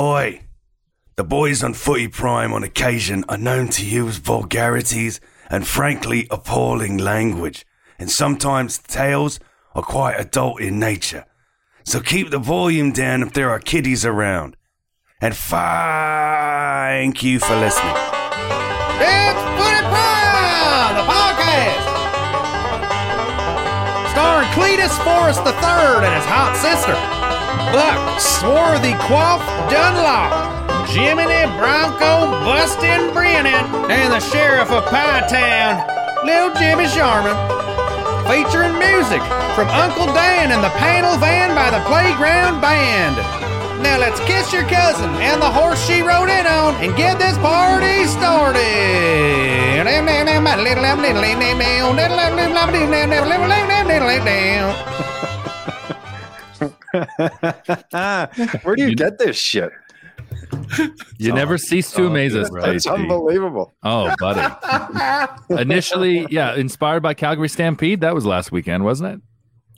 Oi! The boys on Footy Prime on occasion are known to use vulgarities and frankly appalling language, and sometimes tales are quite adult in nature. So keep the volume down if there are kiddies around. And thank you for listening. It's Footy Prime, the podcast. Starring Cletus Forrest III and his hot sister, Buck Swarthy Quaff Dunlop, Jiminy Bronco Bustin' Brennan, and the Sheriff of Pie Town, Little Jimmy Sharman. Featuring music from Uncle Dan and the panel van by the Playground Band. Now let's kiss your cousin and the horse she rode in on and get this party started. Where do you get this shit? You never cease to amaze us. It's unbelievable. Oh, buddy. Initially, yeah, inspired by Calgary Stampede. That was last weekend, wasn't it?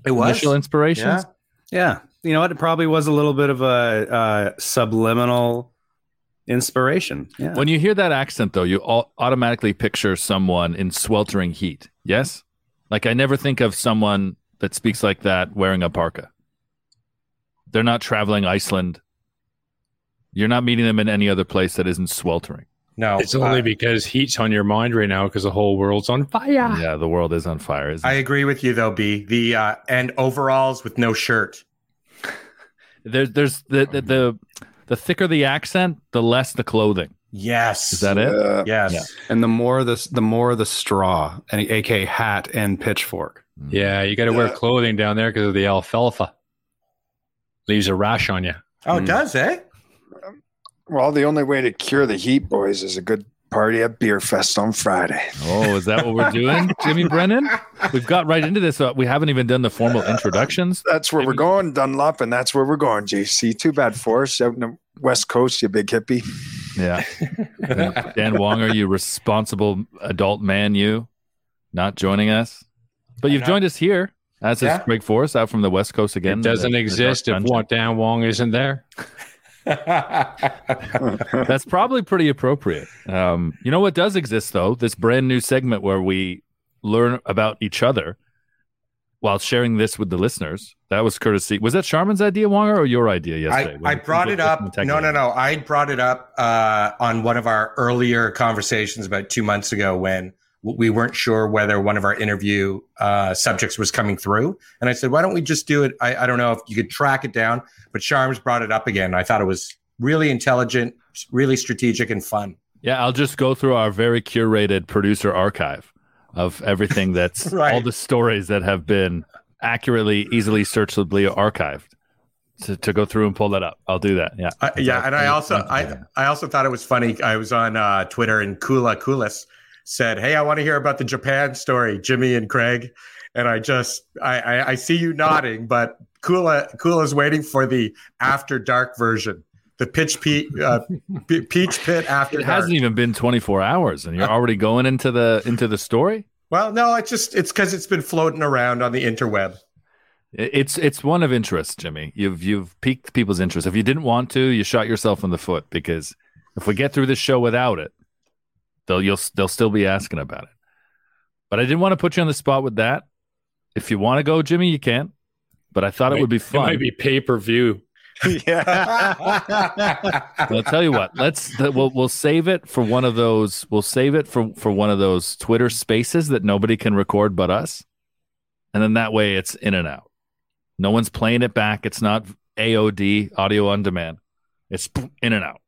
It was. Initial inspirations. Yeah. You know what? It probably was a little bit of a uh, subliminal inspiration. Yeah. When you hear that accent, though, you au- automatically picture someone in sweltering heat. Yes? Like, I never think of someone that speaks like that wearing a parka. They're not traveling Iceland. You're not meeting them in any other place that isn't sweltering. no, It's only uh, because heat's on your mind right now because the whole world's on fire. Yeah, the world is on fire. Isn't I it? agree with you though, B. The uh, and overalls with no shirt. There's, there's the, the the the thicker the accent, the less the clothing. Yes. Is that it? Uh, Yes. Yeah. and the more the the more the straw, and aka hat and pitchfork. Yeah, you got to wear clothing down there because of the alfalfa. Leaves a rash on you. Oh, it Mm. does, eh? Well, the only way to cure the heat, boys, is a good party at Beer Fest on Friday. Oh, is that what we're doing, Jimmy Brennan? We've got right into this. Uh, we haven't even done the formal introductions. That's where we're going, Dunlop, and that's where we're going, JC. Too bad for us out in the West Coast, you big hippie. Yeah. Dan Wong, are you responsible adult man? You not joining us, but you've joined us here. As is Yeah. Craig Forrest out from the West Coast again. It doesn't The- the exist Dark if Dungeon. what Dan Wong isn't there. That's probably pretty appropriate. Um, you know what does exist though? This brand new segment where we learn about each other while sharing this with the listeners. That was courtesy. Was that Sharman's idea, Wonger, or your idea yesterday? I, I brought it up. No, no, no. I brought it up uh, on one of our earlier conversations about two months ago when w- we weren't sure whether one of our interview uh, subjects was coming through. And I said, why don't we just do it? I, I don't know if you could track it down, but Sharms brought it up again. I thought it was really intelligent, really strategic, and fun. Yeah, I'll just go through our very curated producer archive of everything that's Right. all the stories that have been accurately, easily searchably archived. To, to go through and pull that up, I'll do that. Yeah, I, yeah, and I also I, I also thought it was funny. I was on uh, Twitter and Kula Kulis said, "Hey, I want to hear about the Japan story, Jimmy and Craig." And I just I I, I see you nodding, but Kula Kula's waiting for the after dark version, the pitch pe- uh, peach pit after it dark. hasn't even been 24 hours, and you're already going into the into the story. well, no, it's just it's because it's been floating around on the interweb. It's it's one of interest, Jimmy. You've you've piqued people's interest. If you didn't want to, you shot yourself in the foot because if we get through this show without it, they'll you'll they'll still be asking about it. But I didn't want to put you on the spot with that. If you want to go, Jimmy, you can. but I thought it would be fun. It fun. might be pay per view. yeah. I'll tell you what. Let's we'll we'll save it for one of those. We'll save it for for one of those Twitter Spaces that nobody can record but us, and then that way it's in and out. No one's playing it back. It's not AOD audio on demand. It's in and out.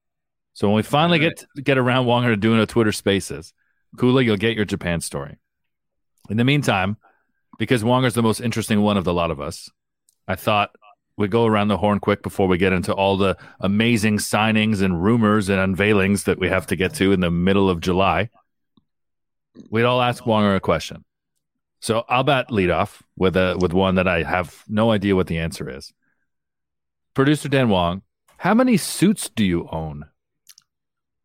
So when we finally get get around Wonger to doing a Twitter Spaces, Kula, you'll get your Japan story. In the meantime, because Wonger's the most interesting one of the lot of us, I thought we go around the horn quick before we get into all the amazing signings and rumors and unveilings that we have to get to in the middle of July. We'd all ask Wonger a question. So I'll bat lead off with a with one that I have no idea what the answer is. Producer Dan Wong, how many suits do you own?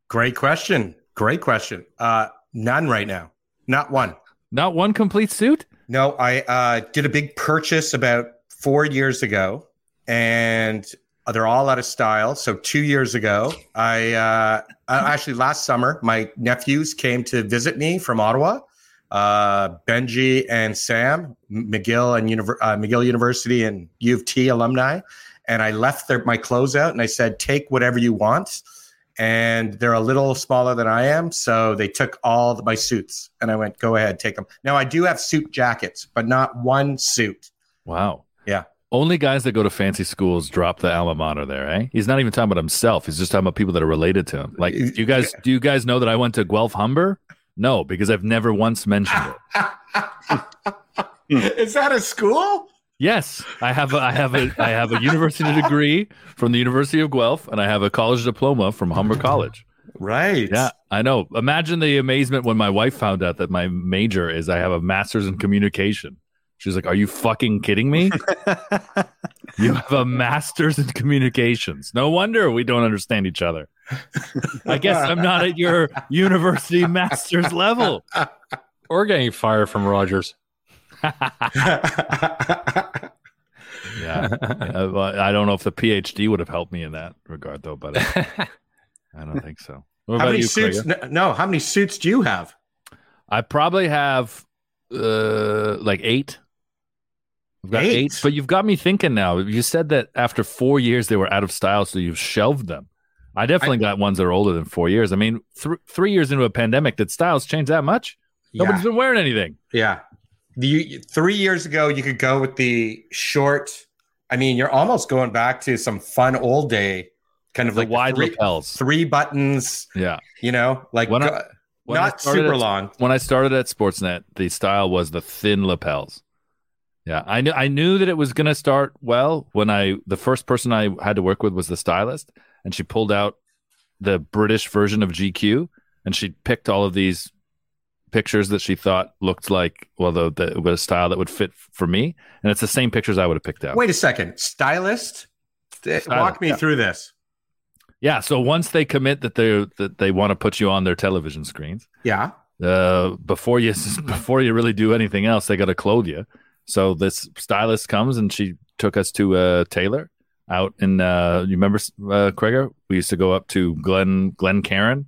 Great question. Great question. Uh, none right now. Not one. Not one complete suit? No, I uh, did a big purchase about four years ago, and they're all out of style. So two years ago, I uh, uh, actually last summer, my nephews came to visit me from Ottawa. Uh, Benji and Sam, McGill and Univer- uh, McGill University and U of T alumni, and I left their, my clothes out and I said, "Take whatever you want." And they're a little smaller than I am, so they took all of my suits, and I went, "Go ahead, take them." Now I do have suit jackets, but not one suit. Wow. Yeah. Only guys that go to fancy schools drop the alma mater there, eh? He's not even talking about himself. He's just talking about people that are related to him. Like, do you guys do you guys know that I went to Guelph Humber? No, because I've never once mentioned it. Is that a school? Yes, I have a, I have a I have a university degree from the University of Guelph, and I have a college diploma from Humber College. Right. Yeah, I know. Imagine the amazement when my wife found out that my major is I have a master's in communication. She's like, "Are you fucking kidding me? you have a master's in communications. No wonder we don't understand each other. I guess I'm not at your university master's level." Or getting fired from Rogers. Yeah, well, I don't know if the PhD would have helped me in that regard, though. But uh, I don't think so. What how many you, suits? No, how many suits do you have? I probably have uh, like eight. I've got eight. Eight? but you've got me thinking now. You said that after four years they were out of style, so you've shelved them. I definitely got ones that are older than four years. I mean, th- three years into a pandemic, did styles change that much? Nobody's been wearing anything. Yeah. The three years ago, you could go with the short. I mean, you're almost going back to some fun old day, kind of The like wide three, lapels. three buttons. Yeah. You know, like When I- when not super at- long. When I started at Sportsnet, the style was the thin lapels. Yeah, I knew I knew that it was going to start well when I the first person I had to work with was the stylist, and she pulled out the British version of GQ, and she picked all of these pictures that she thought looked like well the, the was a style that would fit for me, and it's the same pictures I would have picked out. Wait a second, stylist. Stylist, Walk me yeah. through this. Yeah, so once they commit that they that they want to put you on their television screens, Yeah. uh, before you before you really do anything else, they got to clothe you. So this stylist comes and she took us to uh, Taylor out in. Uh, you remember uh? We used to go up to Glen Glen Karen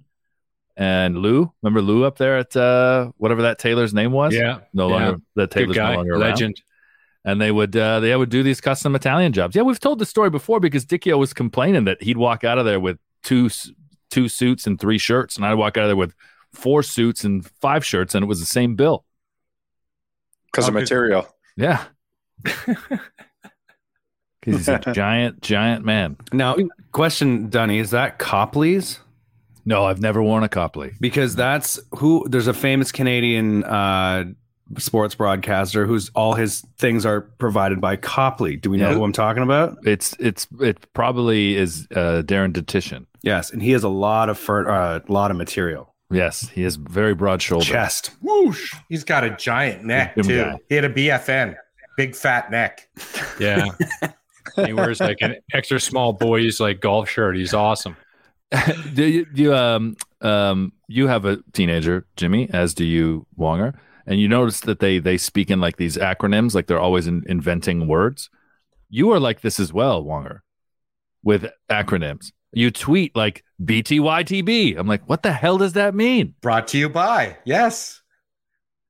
and Lou. Remember Lou up there at uh, whatever that tailor's name was? Yeah. no Yeah. longer that Good tailor's no guy. longer around. Legend. And they would uh, they would do these custom Italian jobs. Yeah, we've told the story before because Dichio was complaining that he'd walk out of there with two two suits and three shirts, and I'd walk out of there with four suits and five shirts, and it was the same bill. Because of material. Yeah. Because he's a giant, giant man. Now, question, Dunny, is that Coppley's? No, I've never worn a Coppley. Because that's who. There's a famous Canadian uh, sports broadcaster who's all his things are provided by Coppley. Do we know Yeah. who I'm talking about? It's it's it probably is uh, Darren Detition. Yes, and he has a lot of fur, uh, lot of material. Yes, he has very broad shoulders. Chest. Whoosh. He's got a giant neck too. guy. He had a BFN, big fat neck. Yeah. he wears like an extra small boy's like golf shirt. He's awesome. do you, do you um um you have a teenager, Jimmy, as do you, Wonger, and you notice that they they speak in like these acronyms, like they're always in, inventing words. You are like this as well, Wonger, with acronyms. You tweet like BTYTB. I'm like, what the hell does that mean? Brought to you by yes.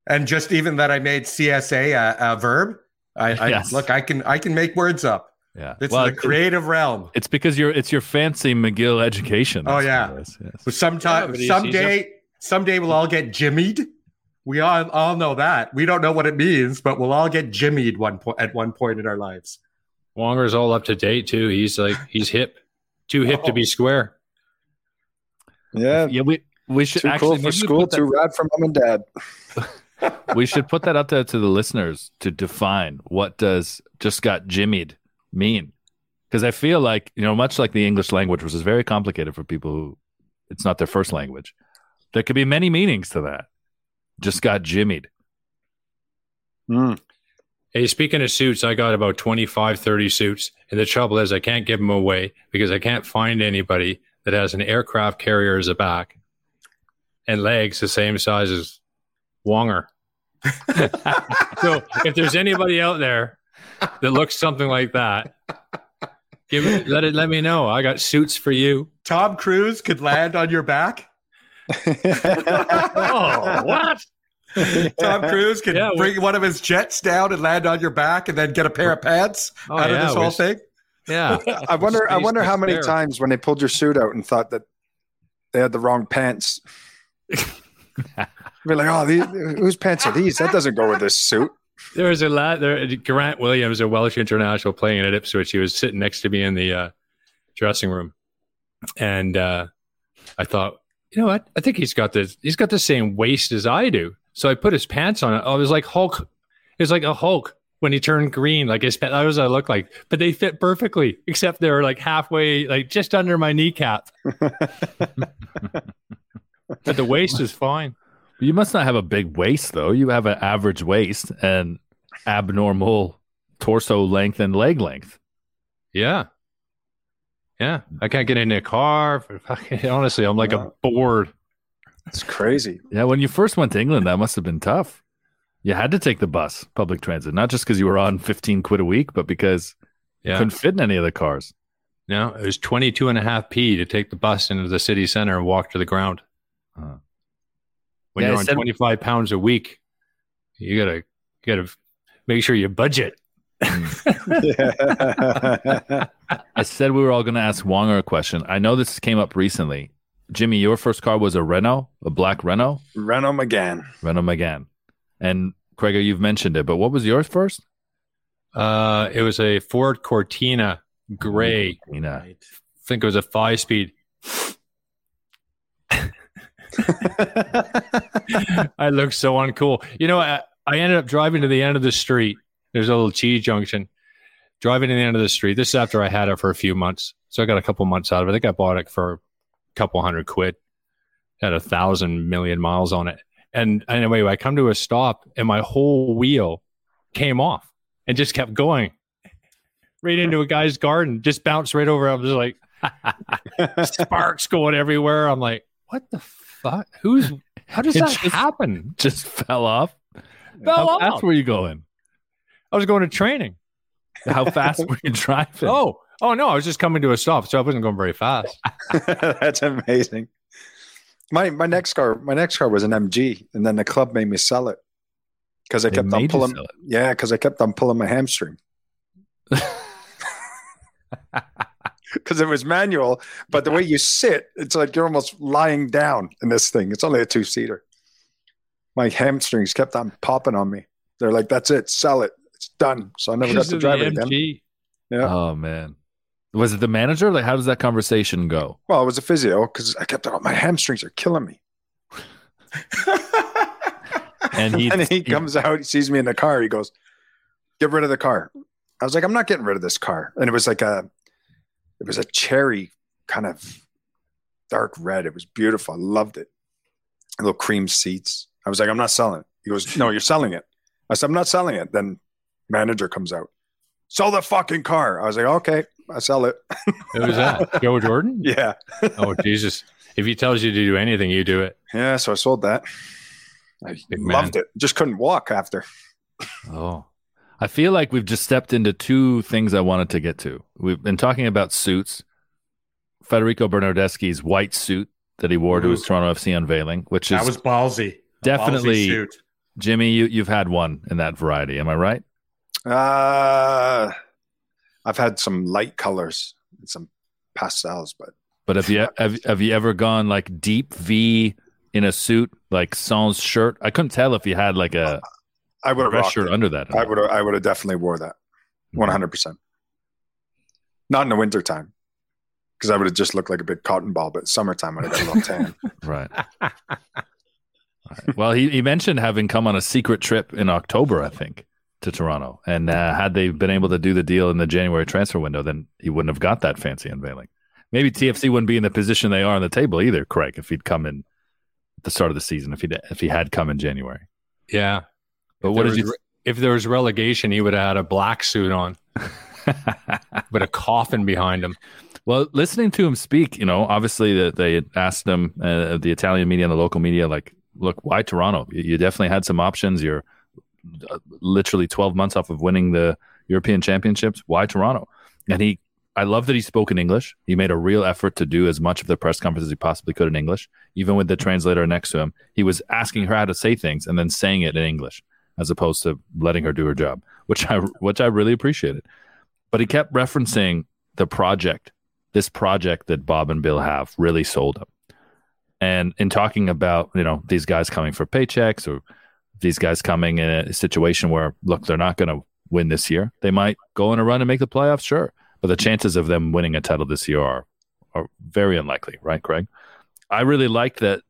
And just even that I made CSA a, a verb. I, I Yes. look, I can I can make words up. Yeah. It's Well, the creative realm. It's because you're it's your fancy McGill education. Oh, yeah. what it is, yes. But sometime, Yeah, but he's- someday, someday we'll all get jimmied. We all all know that. We don't know what it means, but we'll all get jimmied one point at one point in our lives. Wonger's all up to date too. He's like he's hip, too hip to be oh. square. Yeah. Yeah, we we should Too actually cool for school, put that- too rad for mom and dad. we should put that out there to the listeners to define what does just got jimmied mean because i feel like you know much like the english language which is very complicated for people who it's not their first language there could be many meanings to that just got jimmied hmm. Hey, speaking of suits, I got about 25, 30 suits. And the trouble is, I can't give them away because I can't find anybody that has an aircraft carrier as a back and legs the same size as Wonger. so if there's anybody out there that looks something like that, give it, let it let me know. I got suits for you. Tom Cruise could land on your back. Oh, what? Tom Cruise could Yeah, bring one of his jets down and land on your back, and then get a pair of pants Oh, out of this whole thing. Yeah. I wonder. I wonder how many there. times when they pulled your suit out and thought that they had the wrong pants. We're like, oh, these, whose pants are these? That doesn't go with this suit. There was a lot there. Grant Williams, a Welsh international playing at Ipswich. He was sitting next to me in the uh, dressing room, and uh, I thought, you know what? I think he's got the he's got the same waist as I do. So I put his pants on. I was like Hulk. It was like a Hulk when he turned green. Like his pants. That was what I looked like. But they fit perfectly, except they were like halfway, like just under my kneecap. but the waist is fine. You must not have a big waist though you have an average waist and abnormal torso length and leg length Yeah. Yeah. I can't get in a car. Honestly, I'm like a Wow. bored. It's crazy. yeah when you first went to england that must have been tough you had to take the bus public transit not just because you were on 15 quid a week but because you couldn't fit in any of the cars No, it was 22 and a half P to take the bus into the city center and walk to the ground. Uh. When Yeah, you're on said- 25 pounds a week, you gotta, you gotta make sure you budget. I said we were all going to ask Wonger a question. I know this came up recently. Jimmy, your first car was a Renault, a black Renault, Renault McGann. Renault Megane. And Craiger, you've mentioned it, but what was yours first? Uh, it was a Ford Cortina gray. You know, I think it was a five speed. I look so uncool. You know, I, I ended up driving to the end of the street. There's a little cheese junction. Driving to the end of the street. This is after I had it for a few months. So I got a couple months out of it. I think I bought it for a couple hundred quid. Had a thousand million miles on it. And anyway, I come to a stop and my whole wheel came off and just kept going right into a guy's garden, just bounced right over. I was like, sparks going everywhere. I'm like, what the fuck? Who's, how does It that just- happen? just fell off. Fell How off. fast were you going? I was going to training. How fast were you driving? Oh, oh no, I was just coming to a stop, so I wasn't going very fast. That's amazing. My my next car, my next car was an MG, and then the club made me sell it because I They kept on pulling. Yeah, because I kept on pulling my hamstring. Because it was manual, but the way you sit, it's like you're almost lying down in this thing. It's only a two seater. My hamstrings kept on popping on me. They're like, "That's it, sell it, it's done." So I never got to drive it again. MG. Yeah. Oh man, was it the manager? Like, how does that conversation go? Well, it was a physio because I kept on. My hamstrings are killing me. And he, and he comes out, he sees me in the car. He goes, "Get rid of the car." I was like, "I'm not getting rid of this car." And it was like a, it was a cherry kind of dark red. It was beautiful. I loved it. Little cream seats. I was like, "I'm not selling it." He goes, "No, you're selling it." I said, "I'm not selling it." Then manager comes out, sell the fucking car. I was like, "Okay, I sell it." Who was that? Joe Jordan? yeah, Oh Jesus! If he tells you to do anything, you do it. yeah. So I sold that. I Big man. loved it. Just couldn't walk after. Oh, I feel like we've just stepped into two things I wanted to get to. We've been talking about suits. Federico Bernardeschi's white suit that he wore to his Toronto FC unveiling, which is That was ballsy. Definitely ballsy suit. Jimmy. You you've had one in that variety. Am I right? Uh, I've had some light colors and some pastels, but But have you have, have you ever gone like deep V in a suit, like sans shirt? I couldn't tell if you had like a I would have dress shirt it. under that. I would have. I would have definitely wore that. One hundred percent. Not in the wintertime, because I would have just looked like a big cotton ball. But summertime, I'd have got a little tan. Right. Right. Well, he, he mentioned having come on a secret trip in October, I think, to Toronto. And uh, had they been able to do the deal in the January transfer window, then he wouldn't have got that fancy unveiling. Maybe TFC wouldn't be in the position they are on the table either, Craig, if he'd come in at the start of the season, if he if he had come in January. Yeah. But If what did you? re- if there was relegation, he would have had a black suit on with a coffin behind him. Well, listening to him speak, you know, obviously that they asked him, uh, the Italian media and the local media, like, look, why Toronto? You, you definitely had some options. You're uh, literally 12 months off of winning the European Championships. Why Toronto? And he, I love that he spoke in English. He made a real effort to do as much of the press conference as he possibly could in English, even with the translator next to him. He was asking her how to say things and then saying it in English, as opposed to letting her do her job, which I which I really appreciated. But he kept referencing the project this project that Bob and Bill have really sold him. And in talking about, you know, these guys coming for paychecks or these guys coming in a situation where, look, they're not going to win this year. They might go on a run and make the playoffs, sure. But the chances of them winning a title this year are, are very unlikely, right, Craig? I really like that.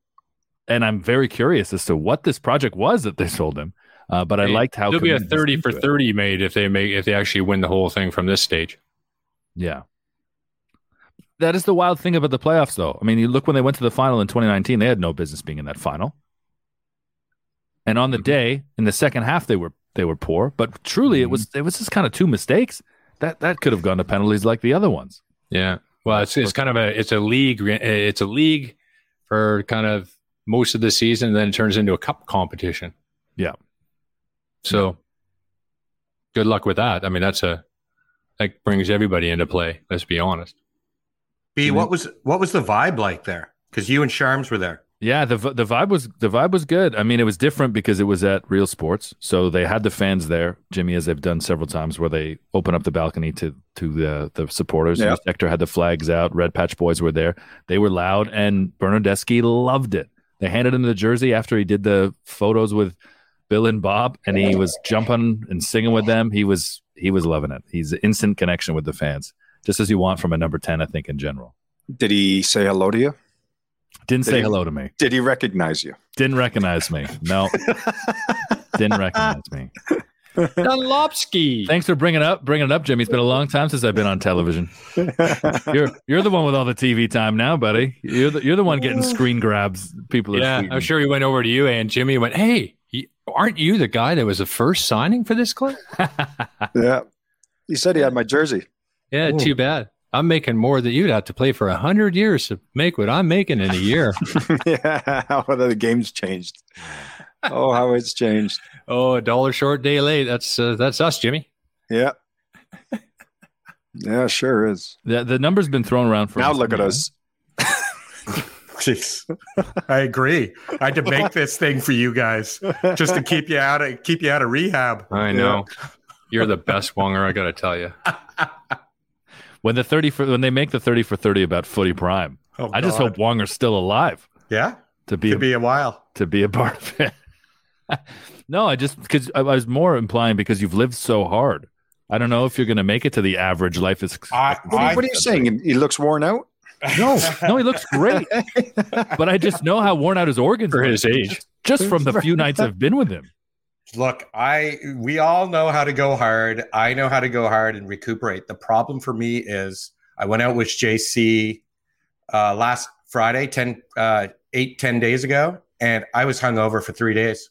And I'm very curious as to what this project was that they sold him. Uh, but I liked how There'll be a thirty for thirty made if they make if they actually win the whole thing from this stage. Yeah. That is the wild thing about the playoffs, though. I mean, you look when they went to the final in 2019, they had no business being in that final. And on the Mm-hmm. day, in the second half, they were they were poor. But truly, Mm-hmm. it was it was just kind of two mistakes that that could have gone to penalties like the other ones. Yeah. Well, it's it's kind of a it's a league it's a league for kind of most of the season, and then it turns into a cup competition. Yeah. So good luck with that. I mean, that's a that brings everybody into play. Let's be honest. B, what was what was the vibe like there? Because you and Sharms were there. Yeah, the the vibe was the vibe was good. I mean, it was different because it was at Real Sports, so they had the fans there, Jimmy, as they've done several times, where they open up the balcony to to the the supporters. Yeah. The sector had the flags out. Red Patch Boys were there. They were loud, and Bernardeschi loved it. They handed him the jersey after he did the photos with Bill and Bob, and he was jumping and singing with them. He was he was loving it. He's an instant connection with the fans, just as you want from a number ten, I think, in general. Did he say hello to you? Didn't Did say he- hello to me. Did he recognize you? Didn't recognize me. No, didn't recognize me. Dunlopsky. Thanks for bringing up. Bringing it up, Jimmy. It's been a long time since I've been on television. You're you're the one with all the TV time now, buddy. You're the, you're the one getting screen grabs. People are Yeah, tweeting. I'm sure he went over to you and Jimmy went, "Hey, y- aren't you the guy that was the first signing for this club?" yeah. He said he had my jersey. Yeah, too bad. I'm making more than you'd have to play for a hundred years to make what I'm making in a year. yeah. How the game's changed. Oh, how it's changed. oh, a dollar short, day late. That's uh, that's us, Jimmy. Yeah. Yeah, sure is. The, the number's been thrown around for Now look at us. Jeez. I agree. I had to make this thing for you guys just to keep you out of keep you out of rehab. I know. You're the best wonger, I got to tell you. When the thirty for when they make the thirty for thirty about Footy Prime, Oh, I just hope Wonger's still alive Yeah, to be, could be a while. to be a part of it. no, I just because I, I was more implying because you've lived so hard. I don't know if you're going to make it to the average life is. I- What, are- what are you saying? He looks worn out? No, no, he looks great. but I just know how worn out his organs For are. his age. just from the few nights I've been with him. Look, I we all know how to go hard. I know how to go hard and recuperate. The problem for me is I went out with JC uh, last Friday, 10, uh, eight, 10 days ago, and I was hungover for three days.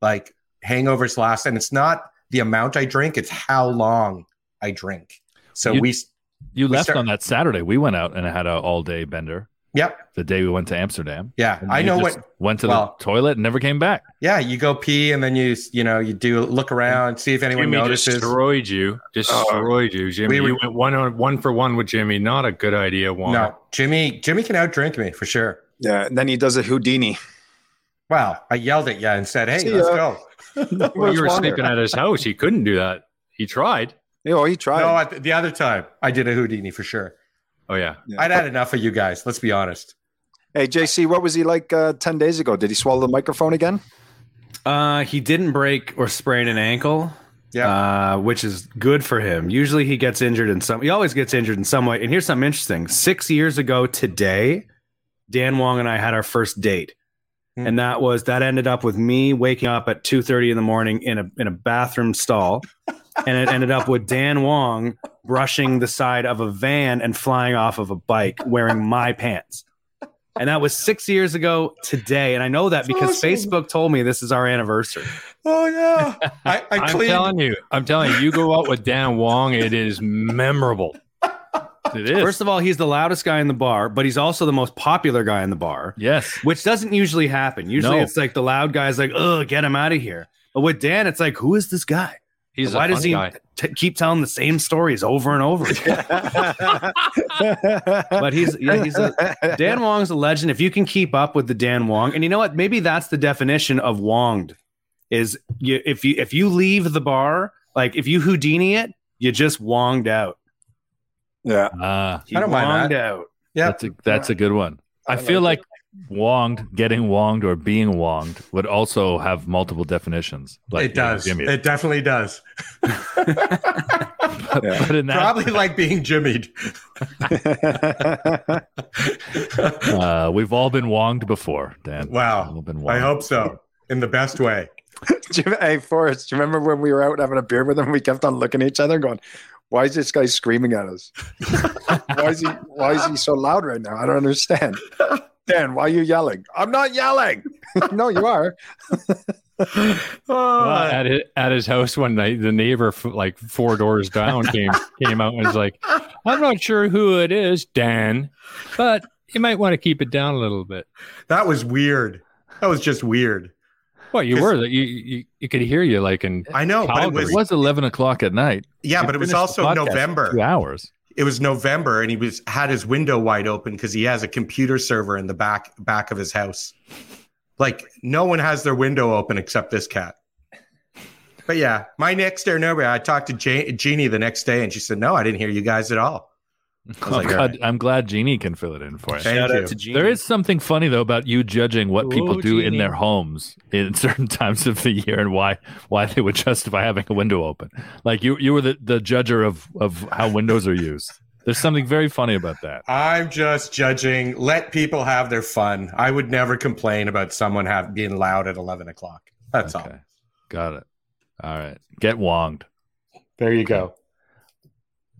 Like hangovers last, and it's not the amount I drink, it's how long I drink. So You- we, You We left start- on that Saturday. We went out and had an all day bender yep, the day we went to Amsterdam. yeah, I know what. Went to well- the toilet and never came back. Yeah, you go pee, and then you, you know, you do look around, see if anyone Jimmy notices. destroyed you. Destroyed you, Jimmy. we were- you went one on one for one with Jimmy. Not a good idea, Wonger. No, Jimmy, Jimmy can outdrink me for sure. Yeah. And then he does a Houdini. Well, I yelled at you and said, "Hey, See let's ya. go." Well, you were sleeping at his house. He couldn't do that. He tried. You know, he tried. No, at the, the other time I did a Houdini for sure. Oh yeah. Yeah. I'd had enough of you guys. Let's be honest. hey, JC, what was he like uh, 10 days ago? Did he swallow the microphone again? Uh, he didn't break or sprain an ankle. Yeah. Uh, which is good for him. Usually he gets injured in some he always gets injured in some way. And here's something interesting. Six years ago today, Dan Wong and I had our first date. Hmm. And that was that ended up with me waking up at 2:30 in the morning in a in a bathroom stall. and it ended up with Dan Wong brushing the side of a van and flying off of a bike wearing my pants. And that was six years ago today. And I know that because awesome. Facebook told me this is our anniversary. Oh yeah. I, I I'm cleaned. telling you, I'm telling you, you go out with Dan Wong, it is memorable. It is. First of all, he's the loudest guy in the bar, but he's also the most popular guy in the bar, yes. which doesn't usually happen. Usually No. it's like the loud guy's like, oh, get him out of here. But with Dan, it's like, who is this guy? He's Why a does he guy. t- keep telling the same stories over and over again? but he's yeah, he's a Dan Wong's a legend. If you can keep up with the Dan Wong, and you know what, maybe that's the definition of Wonged, is you if you if you leave the bar, like if you Houdini it, you just Wonged out. yeah. Ah, You I don't mind that. out. Yeah. that's a that's a good one. I, feel like wonged, getting wonged, or being wonged would also have multiple definitions. Like it does. Jimmy. It definitely does. but, but in that, Probably like being jimmied. uh, we've all been wonged before, Dan. Wow. We've been I hope so. In the best way. Do you- hey, Forrest, do you remember when we were out having a beer with him? We kept on looking at each other and going, why is this guy screaming at us? why is he why is he so loud right now? I don't understand. Dan, why are you yelling? I'm not yelling. no, you are. Oh. Well, at his, at his house one night, the neighbor f- like four doors down came came out and was like, "I'm not sure who it is, Dan, but you might want to keep it down a little bit." That was weird. That was just weird. Well, you were that you, you you could hear you like in I know, but it was It was eleven o'clock at night. yeah, We but it was also November. Two hours. It was November, and he was had his window wide open because he has a computer server in the back back of his house. Like no one has their window open except this cat. But yeah, my next door neighbor. I talked to Je- Jeannie the next day, and she said, "No, I didn't hear you guys at all." I'm, like, glad, all right. I'm glad Jeannie can fill it in for you. Thank you. to Gene. There is something funny though about you judging what people Oh, do in their homes in certain times of the year and why why they would justify having a window open. Like you you were the, the judger of of how windows are used. There's something very funny about that. I'm just judging. Let people have their fun. I would never complain about someone have being loud at eleven o'clock. That's all. Got it. All right. Get wonged. There you go.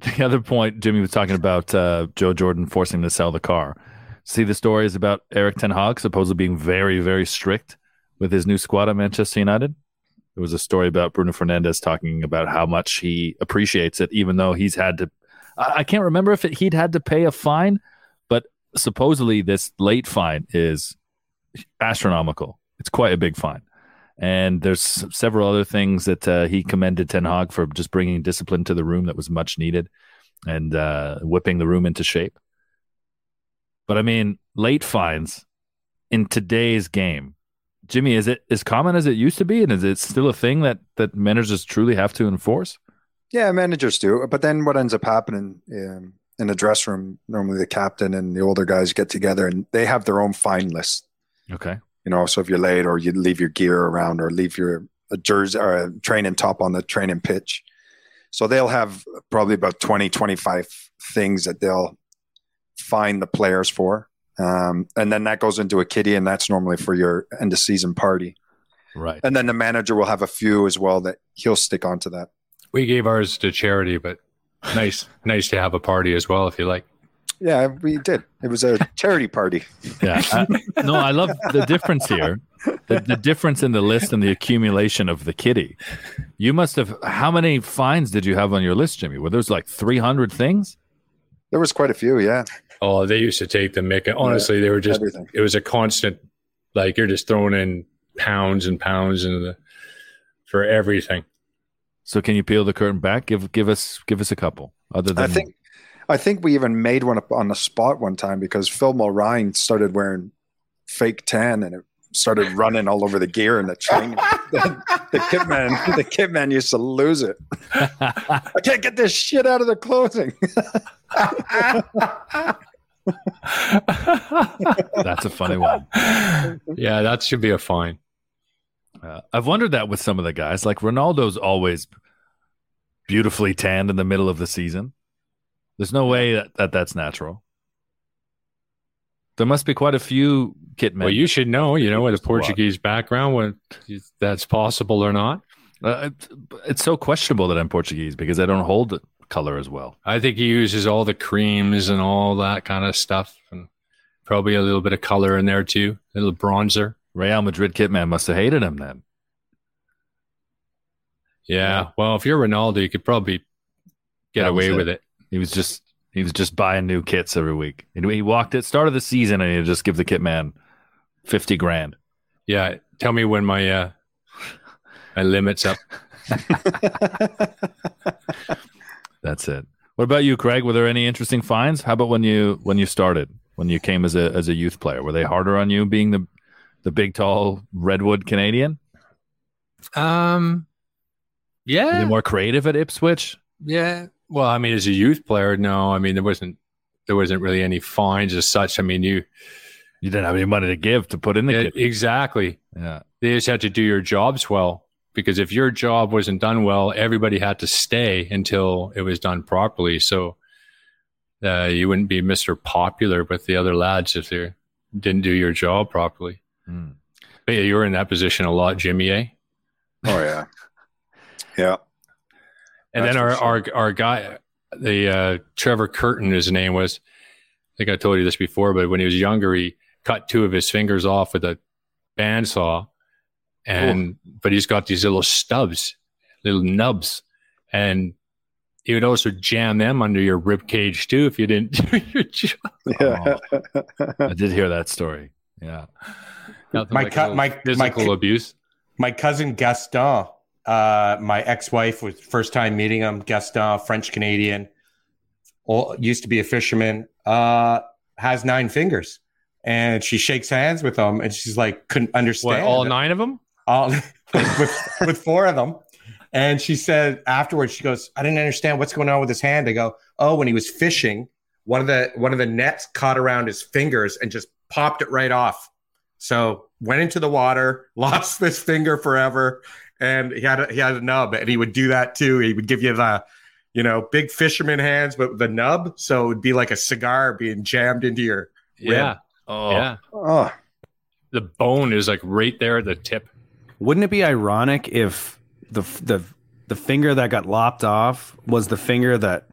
The other point Jimmy was talking about uh, Joe Jordan forcing to sell the car. See the stories about Erik Ten Hag supposedly being very, very strict with his new squad at Manchester United. There was a story about Bruno Fernandes talking about how much he appreciates it, even though he's had to. I, I can't remember if it, he'd had to pay a fine, but supposedly this late fine is astronomical. It's quite a big fine. And there's several other things that uh, he commended Ten Hag for just bringing discipline to the room that was much needed and uh, whipping the room into shape. But I mean, late fines in today's game, Jimmy, is it as common as it used to be, and is it still a thing that that managers truly have to enforce? Yeah, managers do. But then what ends up happening um, in the dress room, normally the captain and the older guys get together and they have their own fine list. Okay, You know, so if you're late or you leave your gear around or leave your a jersey or a training top on the training pitch. So they'll have probably about 20, 25 things that they'll find the players for. Um, and then that goes into a kitty, and that's normally for your end of season party. right. And then the manager will have a few as well that he'll stick onto that. We gave ours to charity, but nice nice to have a party as well if you like. Yeah, we did. It was a charity party. Yeah. I- no, I love the difference here. The, the difference in the list and the accumulation of the kitty. You must have. How many fines did you have on your list, Jimmy? Were there's like 300 things? There was quite a few, yeah. Oh, they used to take the mick. Honestly, they were just Everything. it was a constant like you're just throwing in pounds and pounds into the for everything. So can you peel the curtain back? Give give us give us a couple. Other than I think I think we even made one up on the spot one time because Phil Mulryne started wearing fake tan and it started running all over the gear and the train. the, the kit man, the kit man used to lose it. I can't get this shit out of the clothing. That's a funny one. Yeah, that should be a fine. Uh, I've wondered that with some of the guys. Like Ronaldo's always beautifully tanned in the middle of the season. There's no way that, that that's natural. There must be quite a few kit men. Well, you should know, you know, with a Just a lot. Portuguese background, when that's possible or not. Uh, it- it's so questionable that I'm Portuguese because I don't hold color as well. I think he uses all the creams and all that kind of stuff, and probably a little bit of color in there too, a little bronzer. Real Madrid kit man must have hated him then. Yeah. Yeah. Well, if you're Ronaldo, you could probably get That away it. with it. He was just he was just buying new kits every week. And he walked at start of the season and he'd just give the kit man fifty grand. Yeah. Tell me when my uh, my limit's up. That's it. What about you, Craig? Were there any interesting finds? How about when you when you started, when you came as a as a youth player? Were they harder on you being the the big tall redwood Canadian? Um. Were Yeah. they more creative at Ipswich? Yeah. Well, I mean, as a youth player, no. I mean, there wasn't there wasn't really any fines as such. I mean, you You didn't have any money to give to put in the yeah, kit. exactly. Yeah. They just had to do your jobs well because if your job wasn't done well, everybody had to stay until it was done properly. So uh, you wouldn't be Mister Popular with the other lads if they didn't do your job properly. Hmm. But yeah, you were in that position a lot, Jimmy. Eh? oh yeah, yeah. And That's then our, for our our guy, the uh, Trevor Curtin, his name was. I think I told you this before, but when he was younger, he cut two of his fingers off with a bandsaw, and but he's got these little stubs, little nubs, and he would also jam them under your rib cage too if you didn't do your job. Yeah. I did hear that story. Yeah. Nothing My like a my- my physical cu- abuse. my cousin Gaston, uh, my ex-wife was first time meeting him. Gaston, French Canadian, used to be a fisherman. Uh, has nine fingers, and she shakes hands with him, and she's like, couldn't What, understand all nine of them? all with, with four of them. And she said afterwards, she goes, I didn't understand what's going on with his hand. I go, Oh, when he was fishing, one of the one of the nets caught around his fingers and just popped it right off. So went into the water, lost this finger forever, and he had a, he had a nub, and he would do that too. He would give you the, you know, big fisherman hands, but with the nub, so it would be like a cigar being jammed into your. Yeah, Oh, yeah. oh, The bone is like right there at the tip. Wouldn't it be ironic if the the the finger that got lopped off was the finger that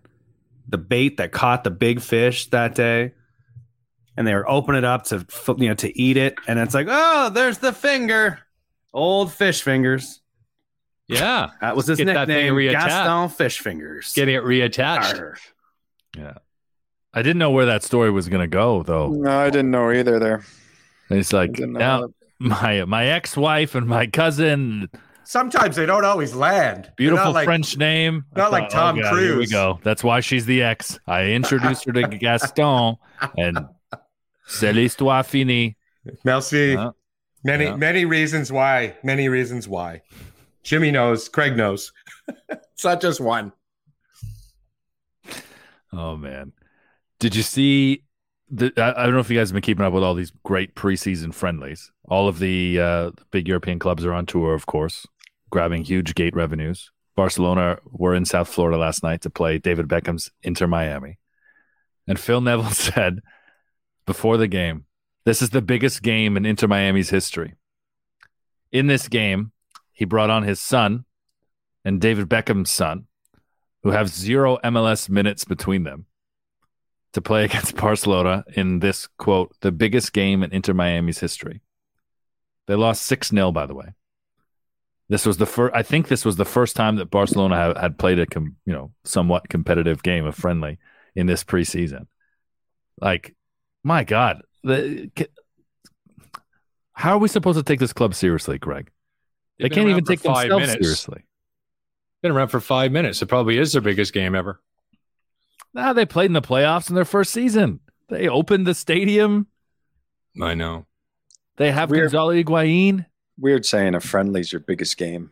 the bait that caught the big fish that day, and they were open it up to you know to eat it, and it's like, oh, there's the finger, old fish fingers. Yeah, That was his Get that thing nickname. Gaston Fish Fingers. getting it reattached. Arr. yeah. I didn't know where that story was going to go, though. no, I didn't know either. There, It's I like now my my ex wife and my cousin, Sometimes they don't always land. Beautiful like- French name. I not like oh, Tom Cruise. Here we go. That's why she's the ex. I introduced her to Gaston, and c'est l'histoire finie. Merci. Yeah. Many, Yeah. many reasons why. Many reasons why. Jimmy knows. Craig knows. it's not just one. Oh man, did you see? The, I, I don't know if you guys have been keeping up with all these great preseason friendlies. All of the uh, big European clubs are on tour, of course, grabbing huge gate revenues. Barcelona were in South Florida last night to play David Beckham's Inter Miami, and Phil Neville said before the game, "This is the biggest game in Inter Miami's history." In this game, he brought on his son and David Beckham's son, who have zero MLS minutes between them, to play against Barcelona in this quote, the biggest game in Inter Miami's history. They lost 6 0, by the way. This was the first, I think this was the first time that Barcelona had, had played a, com, you know, somewhat competitive game of friendly in this preseason. Like, my God, the, how are we supposed to take this club seriously, Greg? They They've been can't even take five themselves minutes. seriously. Been around for five minutes. It probably is their biggest game ever. Nah, they played in the playoffs in their first season. They opened the stadium. I know. They have Weird. Gonzalo Higuain. Weird saying a friendly's your biggest game,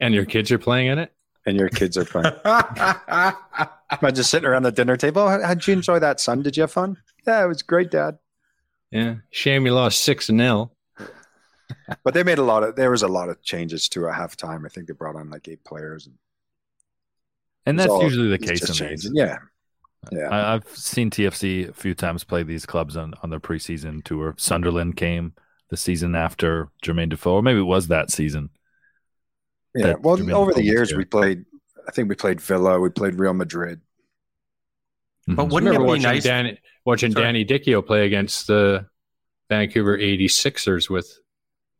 And your kids are playing in it. and your kids are playing. Imagine just sitting around the dinner table. "Oh, How- How'd you enjoy that, son? Did you have fun? Yeah, it was great, Dad. Yeah. Shame you lost six 0 But they made a lot of. There was a lot of changes to at halftime. I think they brought on like eight players. And And that's all- usually the case in these. Yeah, yeah. I, I've seen TFC a few times play these clubs on, on their preseason tour. Sunderland came the season after Jermaine Defoe, or maybe it was that season. Yeah. that Well, Jermaine over the Defoe was years, here. we played. I think we played Villa. We played Real Madrid. But Mhm. wouldn't it Remember be watching nice? Danny, watching Sorry. Danny Dichio play against the Vancouver 86ers with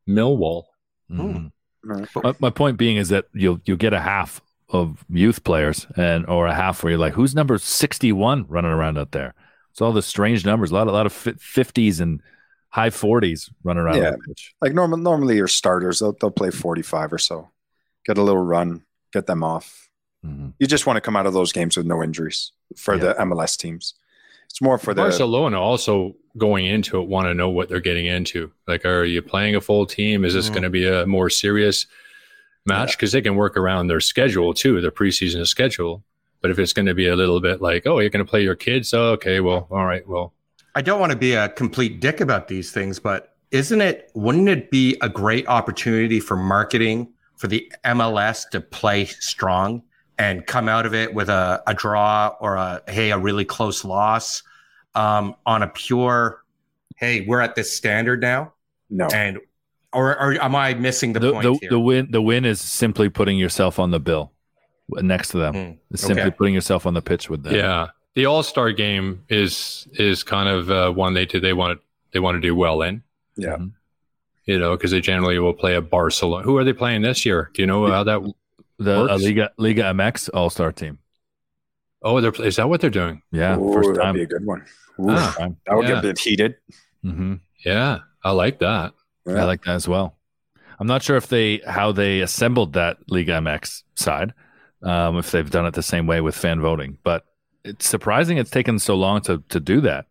Millwall. Right. My, my point being is that you'll you'll get a half of youth players and or a half where you're like, who's number sixty one running around out there? It's all the strange numbers, a lot a lot of fifties and high forties running around Yeah. pitch. Like normal, normally your starters, they'll they'll play forty five or so. Get a little run, get them off. Mhm. You just want to come out of those games with no injuries for the MLS teams. It's more for the Barcelona also going into it want to know what they're getting into. Like, are you playing a full team? Is this Mhm. going to be a more serious match? Because they can work around their schedule too, their preseason schedule. But if it's going to be a little bit like, oh, you're going to play your kids, oh, okay, well, all right, well, I don't want to be a complete dick about these things, but isn't it, wouldn't it be a great opportunity for marketing for the MLS to play strong and come out of it with a, a draw or a, hey, a really close loss um, on a pure, hey, we're at this standard now? no. And, or, or am I missing the, The, point the, here? the win the win is simply putting yourself on the bill next to them. It's simply Okay. putting yourself on the pitch with them. yeah. The All Star game is is kind of uh, one they do they want to they want to do well in. Yeah. Mhm. You know, because they generally will play a Barcelona. Who are they playing this year? Do you know how that? The uh, Works. Liga Liga MX All Star team. Oh, they're is that what they're doing? Yeah, Ooh, first that'd be a good one. Ooh, Ah, that would yeah. get a bit heated. hmm yeah, I like that. Yeah. I like that as well. I'm not sure if they how they assembled that Liga MX side, um, if they've done it the same way with fan voting, but it's surprising it's taken so long to to do that.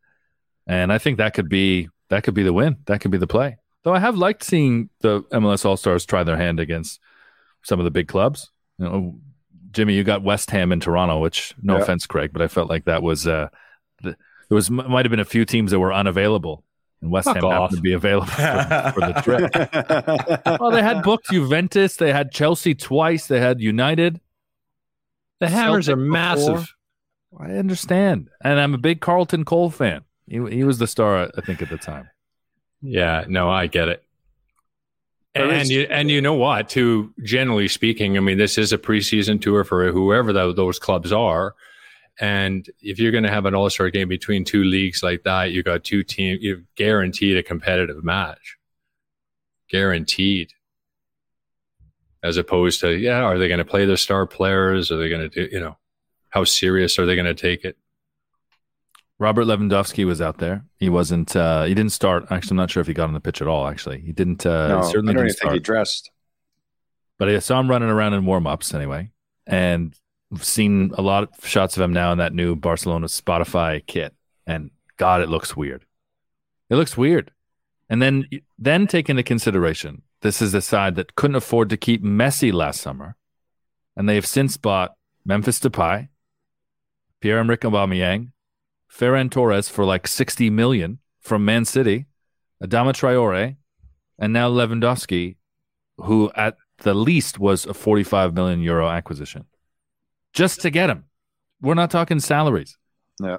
And I think that could be that could be the win. That could be the play. Though I have liked seeing the MLS All Stars try their hand against some of the big clubs. You know, Jimmy, you got West Ham in Toronto, which no Yeah. offense, Craig, but I felt like that was uh, the, it was might have been a few teams that were unavailable, and West Fuck Ham off. happened to be available for, for the trip. well, they had booked Juventus, they had Chelsea twice, they had United. The Hammers Celtic are before. massive. I understand, and I'm a big Carlton Cole fan. He, he was the star, I think, at the time. Yeah, no, I get it. And you and you know what? Too generally speaking, I mean, this is a preseason tour for whoever tho- those clubs are. And if you're going to have an All Star game between two leagues like that, you've got two teams. You've guaranteed a competitive match, guaranteed. As opposed to, yeah, are they going to play their star players? Are they going to do, you know, how serious are they going to take it? Robert Lewandowski was out there. He wasn't. Uh, he didn't start. Actually, I'm not sure if he got on the pitch at all. Actually, he didn't. Uh, no, he I certainly don't didn't even think he dressed. but I saw him running around in warm ups anyway, and we've seen a lot of shots of him now in that new Barcelona Spotify kit, and God, it looks weird. It looks weird. And then, then take into consideration, this is the side that couldn't afford to keep Messi last summer, and they have since bought Memphis Depay, Pierre-Emerick Aubameyang, Ferran Torres for like sixty million from Man City, Adama Traore, and now Lewandowski, who at the least was a 45 million euro acquisition just to get him. We're not talking salaries. Yeah.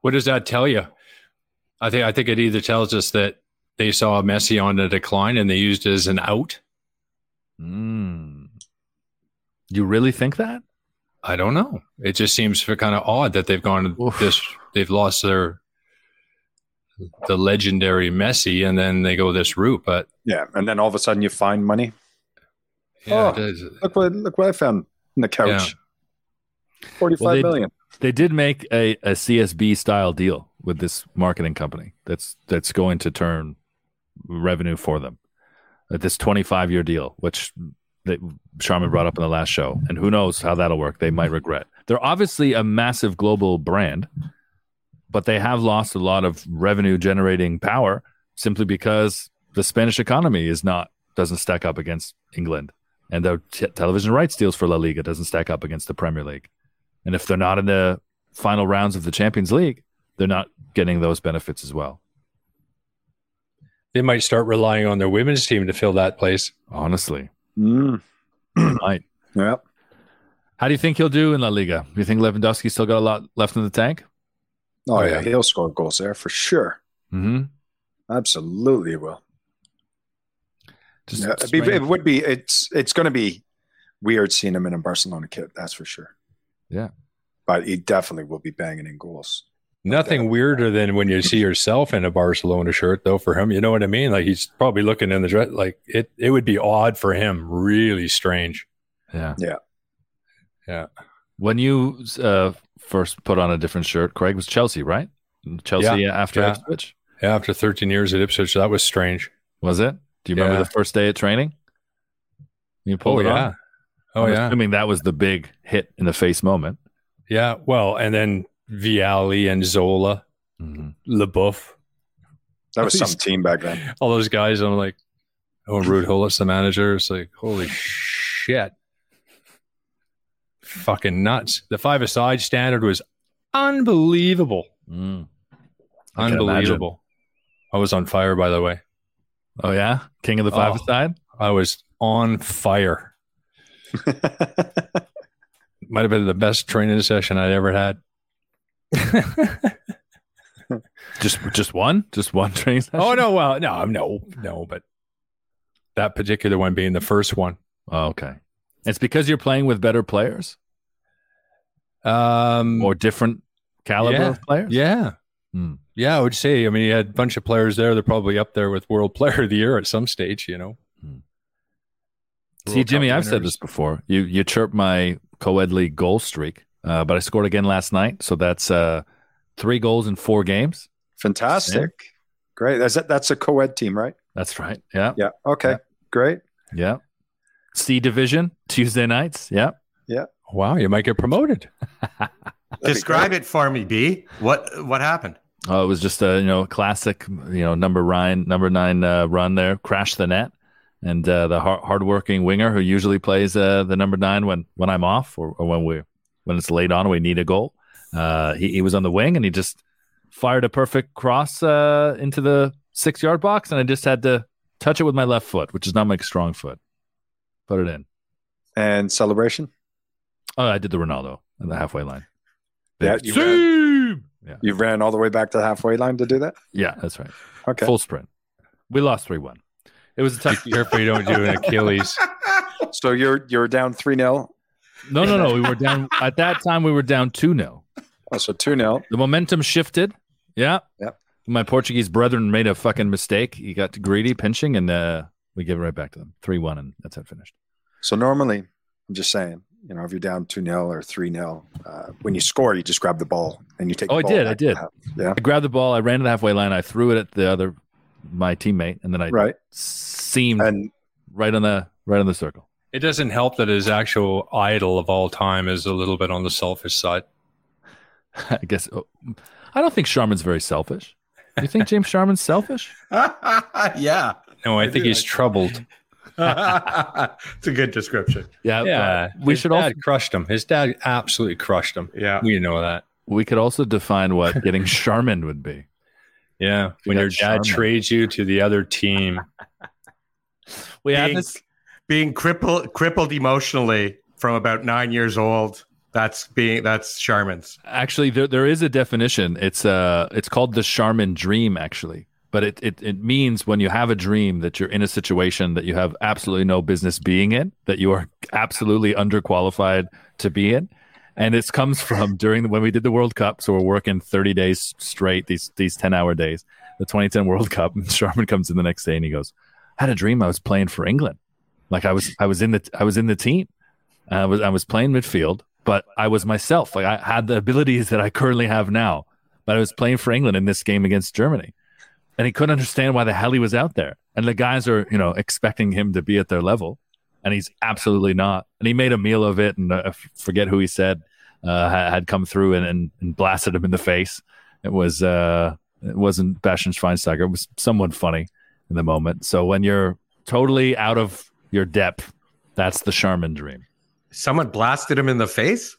What does that tell you? I think I think it either tells us that they saw Messi on a decline and they used it as an out. Mm. You really think that? I don't know. It just seems kind of odd that they've gone Oof. this. They've lost their the legendary Messi, and then they go this route. But Yeah, and then all of a sudden you find money. yeah, Oh. Look what look what I found in the couch. Forty-five Well, they- million. They did make a, a CSB style deal with this marketing company that's that's going to turn revenue for them. This 25 year deal, which that Sharman brought up in the last show, and who knows how that'll work? They might regret. They're obviously a massive global brand, but they have lost a lot of revenue generating power simply because the Spanish economy is not doesn't stack up against England, and the t- television rights deals for La Liga doesn't stack up against the Premier League. And if they're not in the final rounds of the Champions League, they're not getting those benefits as well. They might start relying on their women's team to fill that place. Honestly, Mm. Might. Yeah. How do you think he'll do in La Liga? Do you think Lewandowski still got a lot left in the tank? Oh, Oh, yeah. yeah. He'll score goals there for sure. Mm-hmm. Absolutely he will. Just Yeah, it would be. It's it's going to be weird seeing him in a Barcelona kit. That's for sure. Yeah. but he definitely will be banging in goals. Nothing weirder than when you see yourself in a Barcelona shirt, though. For him, you know what I mean. Like he's probably looking in the dress. Like it, it would be odd for him. Really strange. yeah, Yeah. Yeah. When you uh, first put on a different shirt, Craig was Chelsea, right? Chelsea after yeah. Ipswich, Yeah, after 13 years at Ipswich, that was strange. was it? Do you remember Yeah. the first day at training? You pulled Oh it yeah. on. Oh I'm yeah. Assuming that was the big hit in the face moment. Yeah. Well, and then Vialli and Zola, Mhm. Leboeuf, That was some team back then. all those guys. I'm like, oh, and Ruud Gullit's the manager. It's like, holy shit. Fucking nuts. The five aside standard was unbelievable. Mm. I Unbelievable. I was on fire, by the way. Oh yeah, King of the Five Oh. Aside. I was on fire. Might have been the best training session I'd ever had. Just just one, just one training session. oh no, well, no, no, no, but that particular one being the first one. Oh, okay. It's because you're playing with better players Um, or different caliber Yeah. of players. yeah, Hmm. yeah, I would say. I mean, you had a bunch of players there. They're probably up there with World Player of the Year at some stage. You know. See, Jimmy, I've said this before. You you chirped my co-ed league goal streak, uh, but I scored again last night, so that's uh, three goals in four games. Fantastic. Great. That's that's a co-ed team, right? That's right. Yeah, Yeah. Okay. Yeah. Great. yeah. C division Tuesday nights. Yeah. Yeah. Wow, you might get promoted. Describe it for me, B. What what happened? Oh, it was just a you know classic you know number nine number nine uh, run there, crashed the net, and uh, the hard, hardworking winger who usually plays uh, the number nine when when I'm off or, or when we when it's late on we need a goal. Uh, he, he was on the wing and he just fired a perfect cross uh, into the six yard box, and I just had to touch it with my left foot, which is not my strong foot. Put it in. And celebration. Oh, I did the Ronaldo at the halfway line. Yeah, you zoom! Yeah, You ran all the way back to the halfway line to do that. yeah, that's right. Okay. Full sprint. We lost three one. It was a tough. Be careful you don't do an Achilles. So you're you're down three 0 No, no, no. We were down at that time. We were down two 0 Oh, so two 0 The momentum shifted. Yeah. Yep. My Portuguese brethren made a fucking mistake. He got greedy, pinching, and uh, we give it right back to them. Three one, and that's how it finished. So normally, I'm just saying, you know, if you're down two 0 or three 0 uh, when you score, you just grab the ball and you take. Oh, I did, I did. Yeah. I grabbed the ball. I ran to the halfway line. I threw it at the other my teammate, and then I Right. seamed And right on the right on the circle. It doesn't help that his actual idol of all time is a little bit on the selfish side. I guess. oh, I don't think Sharman's very selfish. You think James Sharman's selfish? yeah. No, I I think do he's like- troubled. it's a good description. Yeah. Yeah, uh, we his should dad also crushed him. His dad absolutely crushed him. Yeah. We know that. we could also define what getting Sharman would be. Yeah, when got your dad Sharman. trades you to the other team. We have this. Being crippled crippled emotionally from about nine years old. That's being that's Sharman's. Actually, there there is a definition. It's uh it's called the Charmin dream. Actually, but it, it it means when you have a dream that you're in a situation that you have absolutely no business being in, that you are absolutely underqualified to be in. And it comes from during the, when we did the World Cup. So we're working 30 days straight, these these 10 hour days, the 2010 World Cup. And Sharman comes in the next day and he goes, I had a dream I was playing for England. Like I was I was in the I was in the team. I was I was playing midfield, but I was myself. Like I had the abilities that I currently have now, but I was playing for England in this game against Germany. And he couldn't understand why the hell he was out there. And the guys are, you know, expecting him to be at their level, and he's absolutely not. And he made a meal of it, and I forget who he said uh, had come through and, and, and blasted him in the face. It was uh, it wasn't Bastian Schweinsteiger. It was someone funny in the moment. So when you're totally out of your depth, that's the Sharman dream Someone blasted him in the face.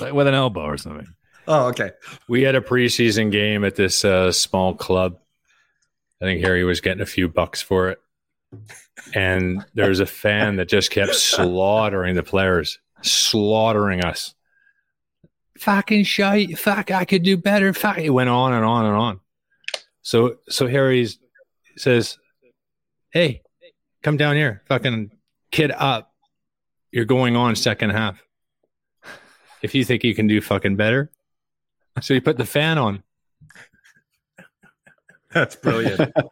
With an elbow or something. Oh, okay. We had a preseason game at this uh, small club. I think Harry was getting a few bucks for it. And there was a fan that just kept slaughtering the players, slaughtering us. Fucking shite. Fuck, I could do better. Fuck. It went on and on and on. So, so Harry says, Hey, come down here. Fucking kid up. You're going on second half. If you think you can do fucking better. So you put the fan on. That's brilliant.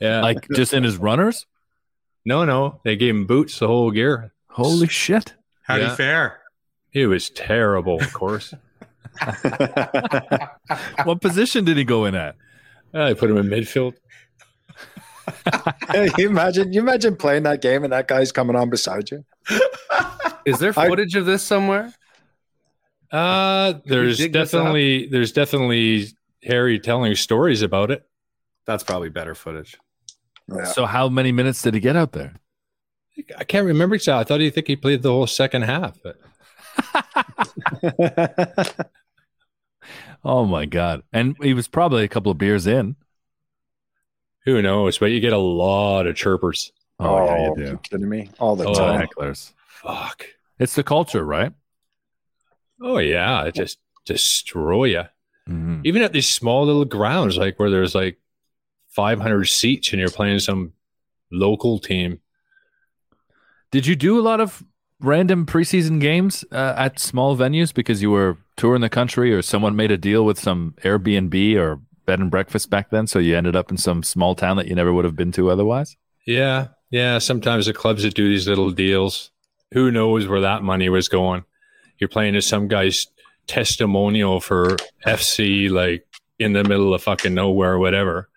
Yeah. Like just in his runners. no, no. They gave him boots, the whole gear. Holy shit! How'd Yeah. he fare? It was terrible, of course. What position did he go in at? Uh, I put him in midfield. you imagine you imagine playing that game and that guy's coming on beside you. Is there I- footage of this somewhere? Uh, there's definitely there's definitely Harry telling stories about it. That's probably better footage. Yeah. So how many minutes did he get out there? I can't remember exactly. I thought he think he played the whole second half. But Oh my god! And he was probably a couple of beers in. Who knows? But you get a lot of chirpers. Oh, yeah, you you do. kidding me? All the Oh. time. Hecklers. Fuck. It's the culture, right? Oh yeah, it just destroy you. Mhm. Even at these small little grounds, like where there's like 500 seats, and you're playing some local team. Did you do a lot of random preseason games uh, at small venues because you were touring the country, or someone made a deal with some Airbnb or bed and breakfast back then, so you ended up in some small town that you never would have been to otherwise? Yeah, yeah. Sometimes the clubs that do these little deals, who knows where that money was going? You're playing as some guy's testimonial for FC, like in the middle of fucking nowhere, or whatever.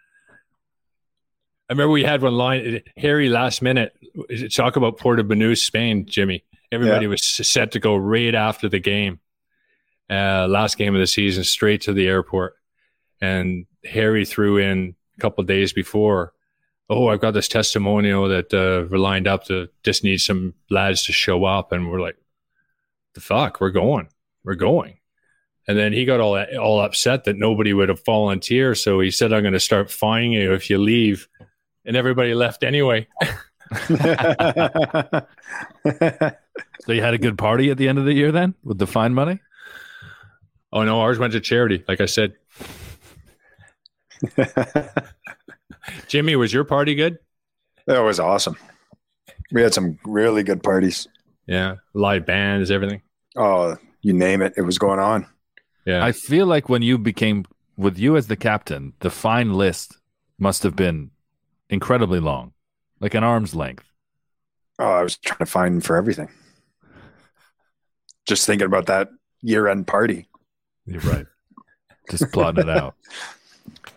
I remember we had one line, Harry, last minute. Talk about Porto Banús, Spain, Jimmy. Everybody Yeah. was set to go right after the game, uh, last game of the season, straight to the airport. And Harry threw in a couple of days before oh, I've got this testimonial that uh, we're lined up to just need some lads to show up. And we're like, the fuck, we're going, we're going. And then he got all all upset that nobody would have volunteered. So he said, I'm going to start fining you if you leave. And everybody left anyway. So you had a good party at the end of the year then with the fine money? Oh, no, ours went to charity. Like I said, Jimmy, was your party good? That was awesome. We had some really good parties. Yeah. Live bands, everything. Oh, you name it, it was going on. Yeah. I feel like when you became, with you as the captain, the fine list must have been incredibly long, like an arm's length. Oh, I was trying to find for everything. Just thinking about that year-end party. You're right. Just plotting it out.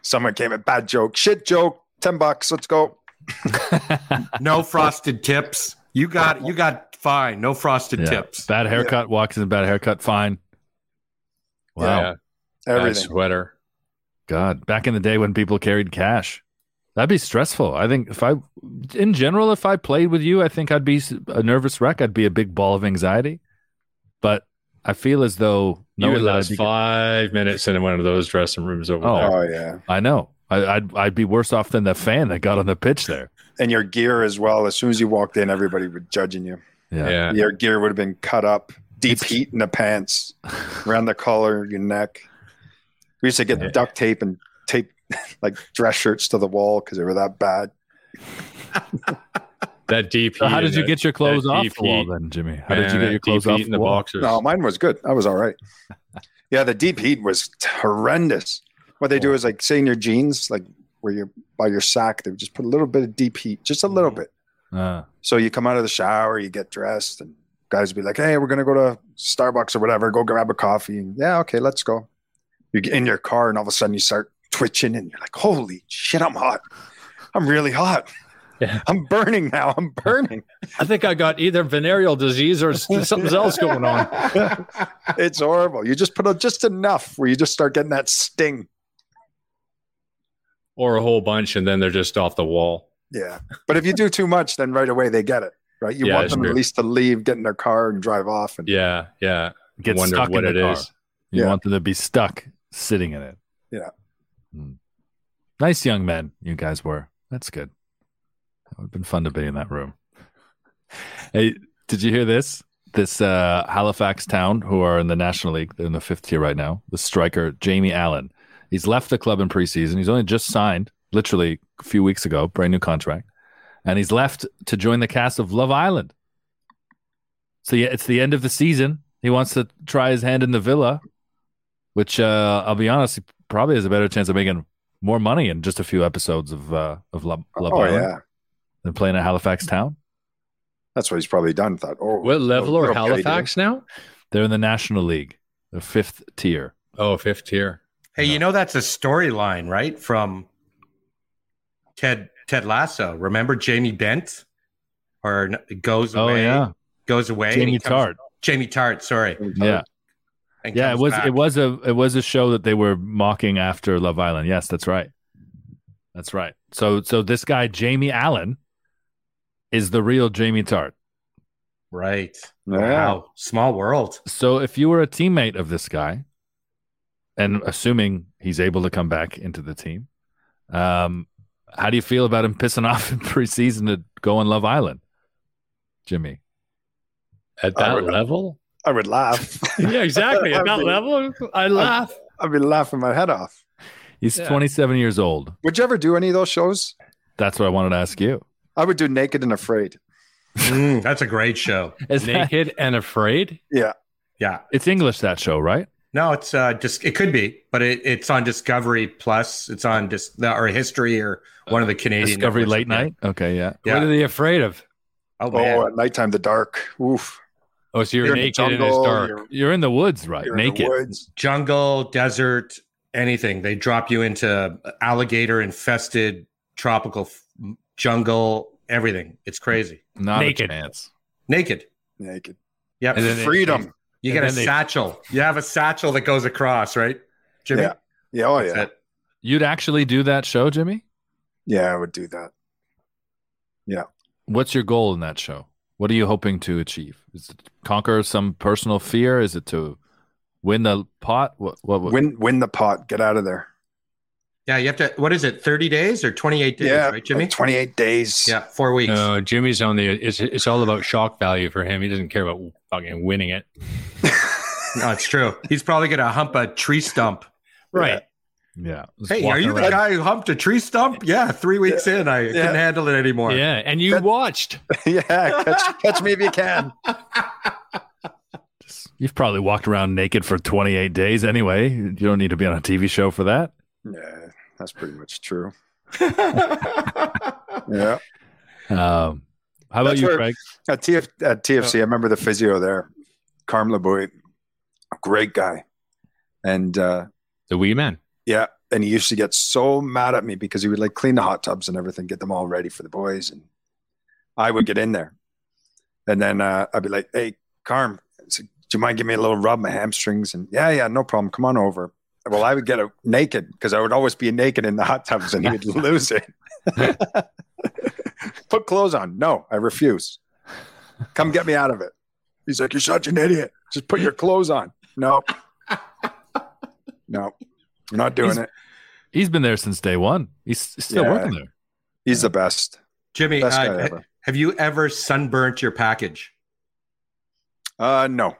Someone came a bad joke, shit joke, ten bucks. Let's go. No frosted tips. You got you got fine. No frosted Yeah. tips. Bad haircut, walks in a bad haircut, fine. Wow. Yeah. Bad Everything. sweater. God, back in the day when people carried cash, that'd be stressful. I think if I, in general, if I played with you, I think I'd be a nervous wreck. I'd be a big ball of anxiety. But I feel as though You would knowing that I'd last be- five minutes in one of those dressing rooms over Oh. there. Oh yeah, I know. I, I'd I'd be worse off than the fan that got on the pitch there. and your gear as well. As soon as you walked in, everybody was judging you. Yeah. Yeah. Your gear would have been cut up, deep It's- heat in the pants, around the collar, your neck. We used to get Yeah. duct tape and tape like dress shirts to the wall because they were that bad. That deep. So how did you that- get your clothes off deep the wall then, Jimmy? How did you get your clothes deep off in the the wall? boxers? No, mine was good. I was all right. Yeah, the deep heat was horrendous. What they do is like say in your jeans, like where you're by your sack, they would just put a little bit of deep heat, just a little bit. Uh, So you come out of the shower, you get dressed, and guys would be like, "Hey, we're gonna go to Starbucks or whatever. Go grab a coffee." And yeah, okay, let's go. You get in your car, and all of a sudden you start twitching, and you're like, "Holy shit, I'm hot! I'm really hot!" Yeah. I'm burning now. I'm burning. I think I got either venereal disease or something else going on. it's horrible. You just put out just enough where you just start getting that sting. Or a whole bunch, and then they're just off the wall. Yeah. But if you do too much, then right away they get it. Right. You Yeah, want them true. at least to leave, get in their car and drive off. And Yeah, yeah. Get Wonder stuck what in the it car. is. You Yeah. want them to be stuck sitting in it. Yeah. Hmm. Nice young men you guys were. That's good. It would have been fun to be in that room. Hey, did you hear this? This uh, Halifax town, who are in the National League, they're in the fifth tier right now. The striker Jamie Allen, he's left the club in preseason. He's only just signed, literally a few weeks ago, brand new contract, and he's left to join the cast of Love Island. So yeah, it's the end of the season. He wants to try his hand in the Villa, which uh, I'll be honest, he probably has a better chance of making more money in just a few episodes of uh, of Love, Love oh, Island yeah. Than playing at Halifax Town. That's what he's probably done. Thought, oh, What level oh, are okay, Halifax now? They're in the National League, the fifth tier. Oh, fifth tier. Hey, you know that's a storyline, right? From Ted Ted Lasso. Remember Jamie Bent, or n- goes Oh away? yeah, goes away. Jamie comes- Tartt. Jamie Tartt. Sorry. Yeah, yeah. It was back. it was a it was a show that they were mocking after Love Island. Yes, that's right. That's right. So so this guy Jamie Allen is the real Jamie Tartt. right. Yeah. Wow. Small world. So if you were a teammate of this guy, and assuming he's able to come back into the team, um, how do you feel about him pissing off in preseason to go on Love Island, Jimmy? At I that would- level? I would laugh. Yeah, exactly. At that mean- level, I laugh. I'd be laughing my head off. He's Yeah. 27 years old. Would you ever do any of those shows? That's what I wanted to ask you. I would do Naked and Afraid. Mm, that's a great show. Is that- Naked and afraid. Yeah. Yeah. it's English that show, right? No, it's uh, just it could be, but it, it's on Discovery Plus. It's on just or History or one of the Canadian Discovery networks. Late Night. Okay, yeah. Yeah. What are they afraid of? Oh man. Oh, at nighttime, the dark. Oof. Oh, so you're, You're in the naked and it's jungle, dark. you're- You're in the woods, right? You're in the Naked. woods. jungle, desert, anything. They drop you into alligator infested tropical f- jungle, everything. It's crazy. Not Naked. a chance. Naked. Naked. Yep. And then they- Freedom. you and get a they- satchel. You have a satchel that goes across, right? Jimmy? Yeah. Yeah. Oh, yeah. You'd actually do that show, Jimmy? Yeah, I would do that. Yeah. What's your goal in that show? What are you hoping to achieve? Is it to conquer some personal fear? Is it to win the pot? What? What? what Win, win the pot. Get out of there. Yeah, you have to what is it, 30 days or 28 days, yeah. right, Jimmy? like 28 days. Yeah, four weeks. No, Jimmy's on the. It's it's all about shock value for him. He doesn't care about fucking winning it. No, it's true. He's probably gonna hump a tree stump. Right. yeah. Just Hey, are walking you the guy who humped a tree stump? Yeah, three weeks in, I couldn't handle it anymore. Yeah, and you That- watched. yeah. Catch, catch me if you can. You've probably walked around naked for 28 days anyway. You don't need to be on a TV show for that. Yeah, that's pretty much true. Yeah. Um, how about That's you, Craig? At, TF, at TFC, I remember the physio there, Carm LeBoy, great guy. And uh, The wee man. yeah, and he used to get so mad at me because he would like clean the hot tubs and everything, get them all ready for the boys. And I would get in there. And then uh, I'd be like, hey, Carm, I said, do you mind giving me a little rub my hamstrings? And yeah, yeah, no problem. Come on over. Well, I would get it naked because I would always be naked in the hot tubs and he would lose it. Put clothes on. No, I refuse. Come get me out of it. He's like, You're such an idiot. Just put your clothes on. No. No. I'm not doing He's- it. He's been there since day one. He's still Yeah. working there. He's the best. Jimmy, Best uh, have you ever sunburnt your package? Uh no.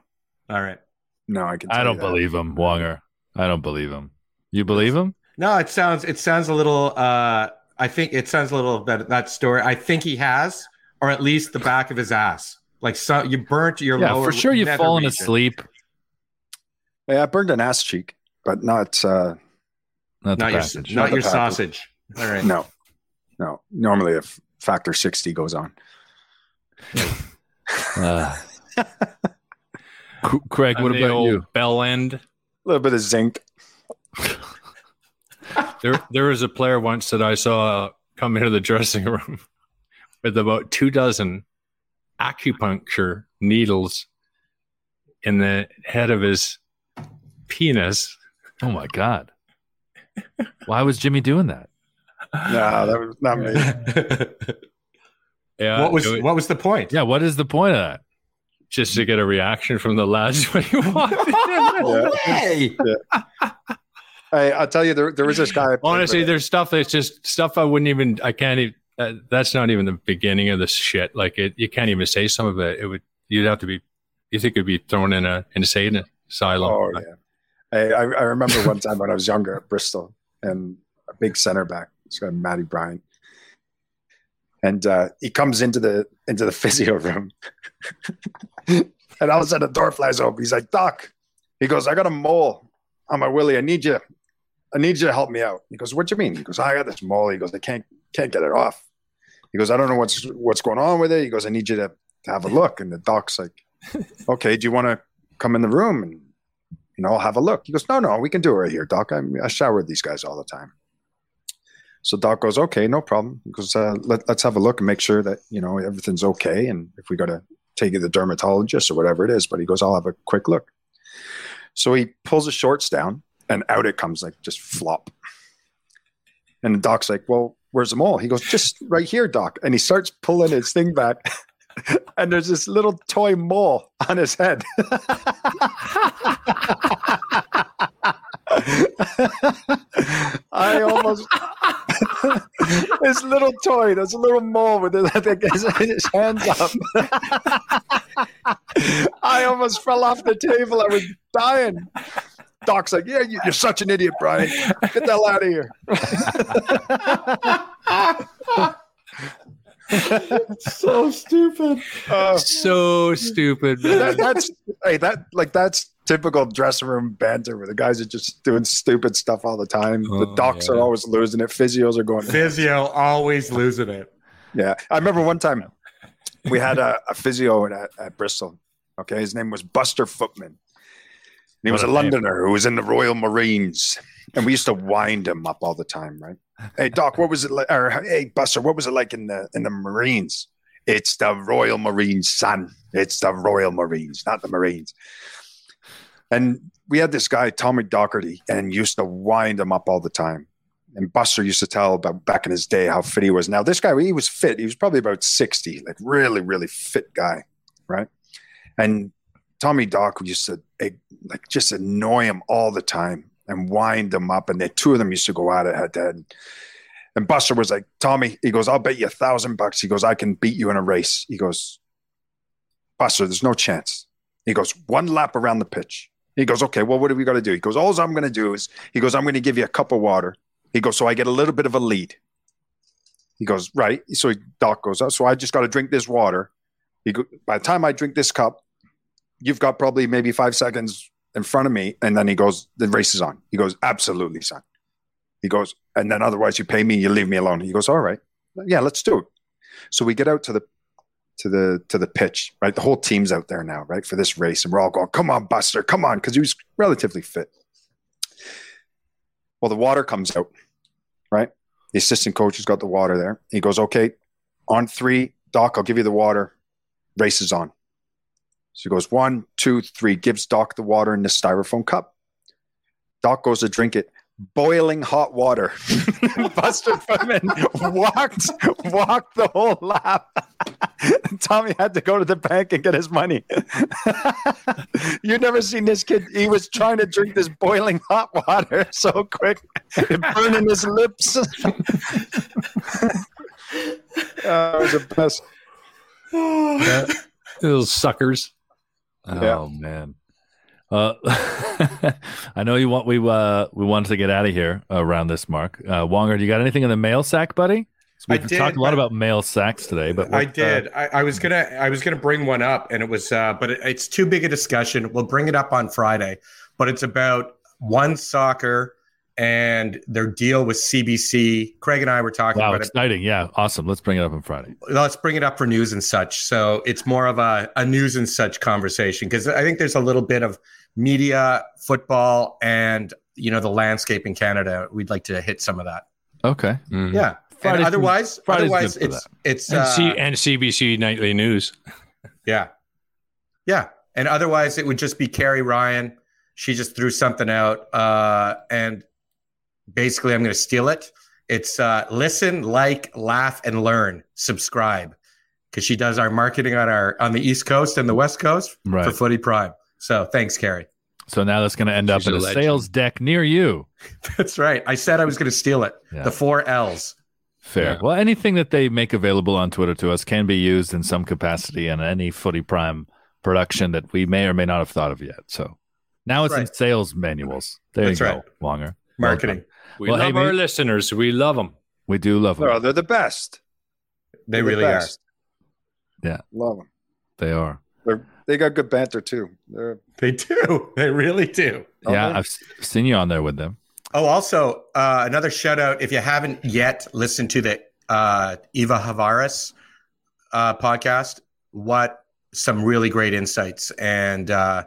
All right. No, I can I don't believe him, Wonger. I don't believe him. You believe him? No, it sounds it sounds a little uh I think it sounds a little that that story. I think he has, or at least the back of his ass. Like so you burnt your Yeah, lower for sure. You've fallen region. asleep. Yeah, I burned an ass cheek, but not uh Not, the Not your passage. not Not your package. sausage. All right. no. No. Normally a f- factor 60 goes on. Uh, Craig, what about you? Bell end. A little bit of zinc. There, there was a player once that I saw come into the dressing room, with about two dozen acupuncture needles in the head of his penis. Oh my god! Why was Jimmy doing that? No, that was not me. Yeah, what was it what was the point? Yeah, what is the point of that? Just to get a reaction from the lads when he walked in. Hey, Hey, I'll tell you, there, there was this guy. Honestly, there's stuff that's just stuff I wouldn't even. I can't even. Uh, that's not even the beginning of the shit. Like it, you can't even say some of it. It would. You'd have to be. You think it'd be thrown in a insane asylum. Oh yeah. I, I remember one time when I was younger at Bristol and a big center back, this guy Matty Bryant. and uh, he comes into the into the physio room, and all of a sudden the door flies open. He's like, "Doc," he goes, "I got a mole on my willy. I need you. I need you to help me out." He goes, "What do you mean?" He goes, "I got this mole." He goes, "I can't can't get it off." He goes, "I don't know what's what's going on with it." He goes, "I need you to, to have a look." And the doc's like, "Okay, do you want to come in the room and you know, I'll have a look. He goes, no, no, we can do it right here, Doc. I, I shower these guys all the time. So Doc goes, okay, no problem. He goes, uh, let, let's have a look and make sure that, you know, everything's okay. And if we got to take you to the dermatologist or whatever it is, but he goes, I'll have a quick look. So he pulls his shorts down and out it comes like just flop. And the doc's like, well, where's the mole? He goes, just right here, Doc. And he starts pulling his thing back. and there's this little toy mole on his head. I almost this little toy, there's a little mole with his, his, his hands up. I almost fell off the table. I was dying. Doc's like, "Yeah, you- you're such an idiot, Brian. Get the hell out of here." so stupid. Uh, so stupid. man. that, that's hey, that like that's typical dressing room banter where the guys are just doing stupid stuff all the time. the Oh, docs are always losing it. Physios are going. Physio always losing it. Yeah, I remember one time we had a, a physio at, at Bristol. Okay, his name was Buster Footman. He was a What a name. Londoner who was in the Royal Marines, and we used to wind him up all the time. Right? Hey Doc, what was it like? Or hey Buster, what was it like in the in the Marines? It's the Royal Marines, son. It's the Royal Marines, not the Marines. And we had this guy Tommy Doherty, and used to wind him up all the time. And Buster used to tell about back in his day how fit he was. Now this guy, he was fit. He was probably about sixty, like really, really fit guy, right? And Tommy Doc used to eh, like just annoy him all the time and wind him up. And the two of them used to go at it head to head. And Buster was like, Tommy, he goes, I'll bet you a thousand bucks. He goes, I can beat you in a race. He goes, Buster, there's no chance. He goes, one lap around the pitch. He goes, okay, well, what do we got to do? He goes, all I'm going to do is, he goes, I'm going to give you a cup of water. He goes, so I get a little bit of a lead. He goes, right. So Doc goes, so I just got to drink this water. He go, by the time I drink this cup, you've got probably maybe five seconds in front of me. And then he goes, the race is on. He goes, absolutely, son. He goes, and then otherwise you pay me, you leave me alone. He goes, all right, yeah, let's do it. So we get out to the to the to the pitch, right? The whole team's out there now, right, for this race, and we're all going, "Come on, Buster, come on," because he was relatively fit. Well, the water comes out, right? The assistant coach has got the water there. He goes, "Okay, on three, Doc, I'll give you the water. Race is on." So he goes one, two, three. Gives Doc the water in the styrofoam cup. Doc goes to drink it. Boiling hot water. Buster Footman walked walked the whole lap. Tommy had to go to the bank and get his money. You've never seen this kid. He was trying to drink this boiling hot water so quick, it burning his lips. oh, it was the best. Little suckers. Oh Yeah. man. Uh, I know you want we uh we wanted to get out of here around this mark. Uh, Wonger, do you got anything in the mail sack, buddy? I We've did, talked a lot but- about mail sacks today, but I uh, did. I, I was gonna. I was gonna bring one up, and it was. Uh, but it, it's too big a discussion. We'll bring it up on Friday. But it's about OneSoccer and their deal with CBC. Craig and I were talking wow, about it. exciting! Yeah, awesome. Let's bring it up on Friday. Let's bring it up for news and such. So it's more of a, a news and such conversation because I think there's a little bit of media, football, and you know the landscape in Canada. We'd like to hit some of that. Okay, Yeah. Friday's- otherwise, Friday's otherwise it's it's And, uh, C- and CBC Nightly News. yeah, yeah, and otherwise it would just be Carrie Ryan. She just threw something out, uh, and basically I'm going to steal it. It's uh, listen, like, laugh, and learn. Subscribe because she does our marketing on our on the East Coast and the West Coast Right. for Footy Prime. So thanks, Carrie. So now that's going to end up She's in a a legend. sales deck near you. That's right. I said I was going to steal it. Yeah. The four L's. Fair. Yeah. Well, anything that they make available on Twitter to us can be used in some capacity in any Footy Prime production that we may or may not have thought of yet. So now it's in sales manuals. There That's you go, right. Wonger. Marketing. We Well, love hey, our maybe- listeners. We love them. We do love them. No, they're the best. They They're the really are. Yeah. Love them. They are. They're, they got good banter too. They're, They do. They really do. Yeah, really? I've seen you on there with them. Oh, also uh, another shout out. If you haven't yet listened to the uh, Eva Havaris uh, podcast, what some really great insights and uh,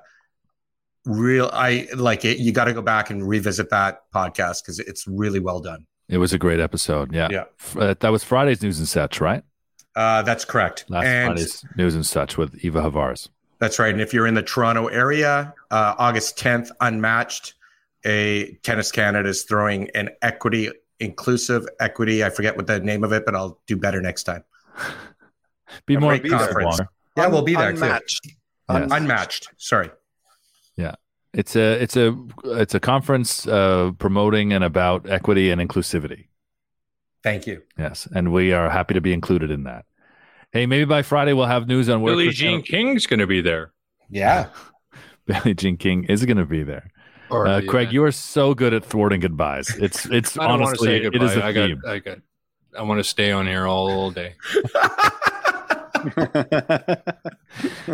real. I like it. You got to go back and revisit that podcast because it's really well done. It was a great episode. Yeah. Yeah. F- uh, that was Friday's News and Such, right? Uh, that's correct. Last and Friday's News and Such with Eva Havaris. That's right. And if you're in the Toronto area, uh, August 10th, Unmatched, a Tennis Canada is throwing an equity, inclusive equity. I forget what the name of it, but I'll do better next time. Be A more great conference. Wonger. Yeah, we'll be there too. unmatched. Yes. Unmatched. Sorry. Yeah. It's a it's a it's a conference uh, promoting and about equity and inclusivity. Thank you. Yes, and we are happy to be included in that. Hey, maybe by Friday we'll have news on where Billie Cristiano- Jean King's going to be there. Yeah. Billie Jean King is going to be there. Or Uh, the Craig, you are so good at thwarting goodbyes. It's it's I don't want to honestly say it goodbye. is a I got, theme. I got. I want to stay on here all day.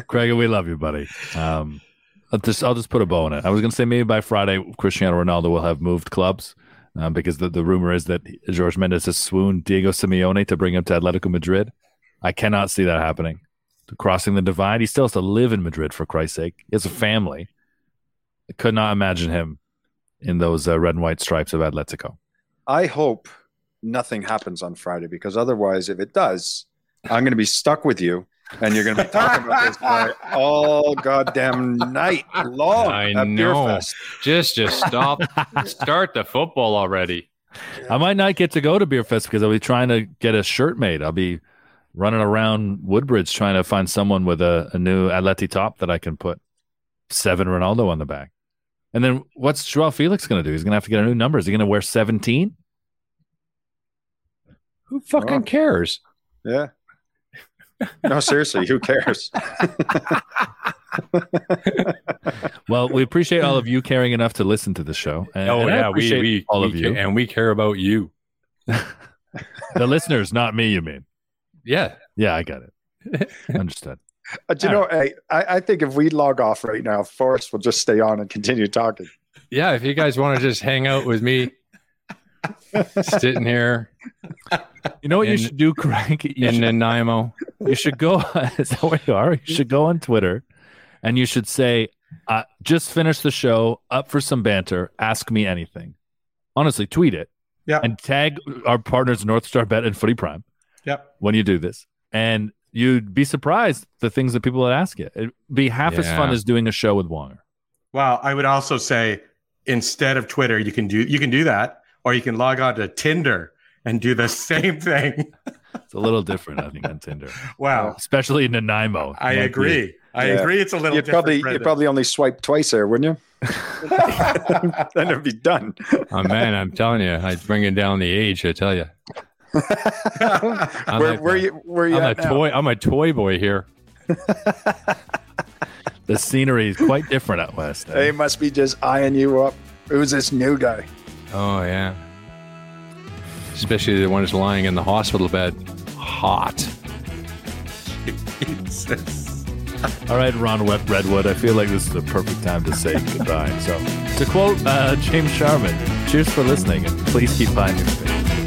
Craig, we love you, buddy. Um, I'll just I'll just put a bow on it. I was going to say maybe by Friday Cristiano Ronaldo will have moved clubs. Um, because the, the rumor is that Jorge Mendes has swooned Diego Simeone to bring him to Atletico Madrid. I cannot see that happening. Crossing the divide, he still has to live in Madrid for Christ's sake. He has a family. I could not imagine him in those uh, red and white stripes of Atletico. I hope nothing happens on Friday because otherwise, if it does, I'm going to be stuck with you, and you're going to be talking about this guy all goddamn night long I at Beer know. Fest. Just, just stop. Start the football already. I might not get to go to Beer Fest because I'll be trying to get a shirt made. I'll be running around Woodbridge trying to find someone with a, a new Atleti top that I can put seven Ronaldo on the back. And then what's Joao Felix going to do? He's going to have to get a new number. Is he going to wear 17? Who fucking Oh. cares? Yeah. No, seriously, who cares? Well, we appreciate all of you caring enough to listen to the show. And, Oh and yeah, we, we all we of you. and we care about you. the listeners, not me, you mean? Yeah, Yeah, I got it. Understood. Uh, do you know, hey, I, I think if we log off right now, Forrest will just stay on and continue talking. yeah. If you guys want to just hang out with me, sitting here You know what you should do, Craig? You in should- Nanaimo, you should go is that where you are you should go on twitter and you should say uh, just finish the show up for some banter ask me anything honestly tweet it Yeah. and tag our partners north star bet and footy prime Yep. when you do this and you'd be surprised the things that people would ask you it'd be half as fun as doing a show with wonger Well, I would also say instead of Twitter, you can do you can do that, or you can log on to Tinder and do the same thing. it's a little different i think on tinder Wow. especially in nanaimo I Might be- agree. I Yeah. agree. It's a little You'd different. probably you'd probably only swipe twice there, wouldn't you? then it'd be done. oh man, I'm telling you, I'm bringing down the age. I tell you, I'm where, where you where you I'm a now? toy. I'm a toy boy here. the scenery is quite different out west eh? They must be just eyeing you up. Who's this new guy? Oh yeah, especially the one ones lying in the hospital bed, hot. All right, Ron Wet Redwood, I feel like this is the perfect time to say goodbye. So, to quote uh, James Sharman, cheers for listening and please keep finding your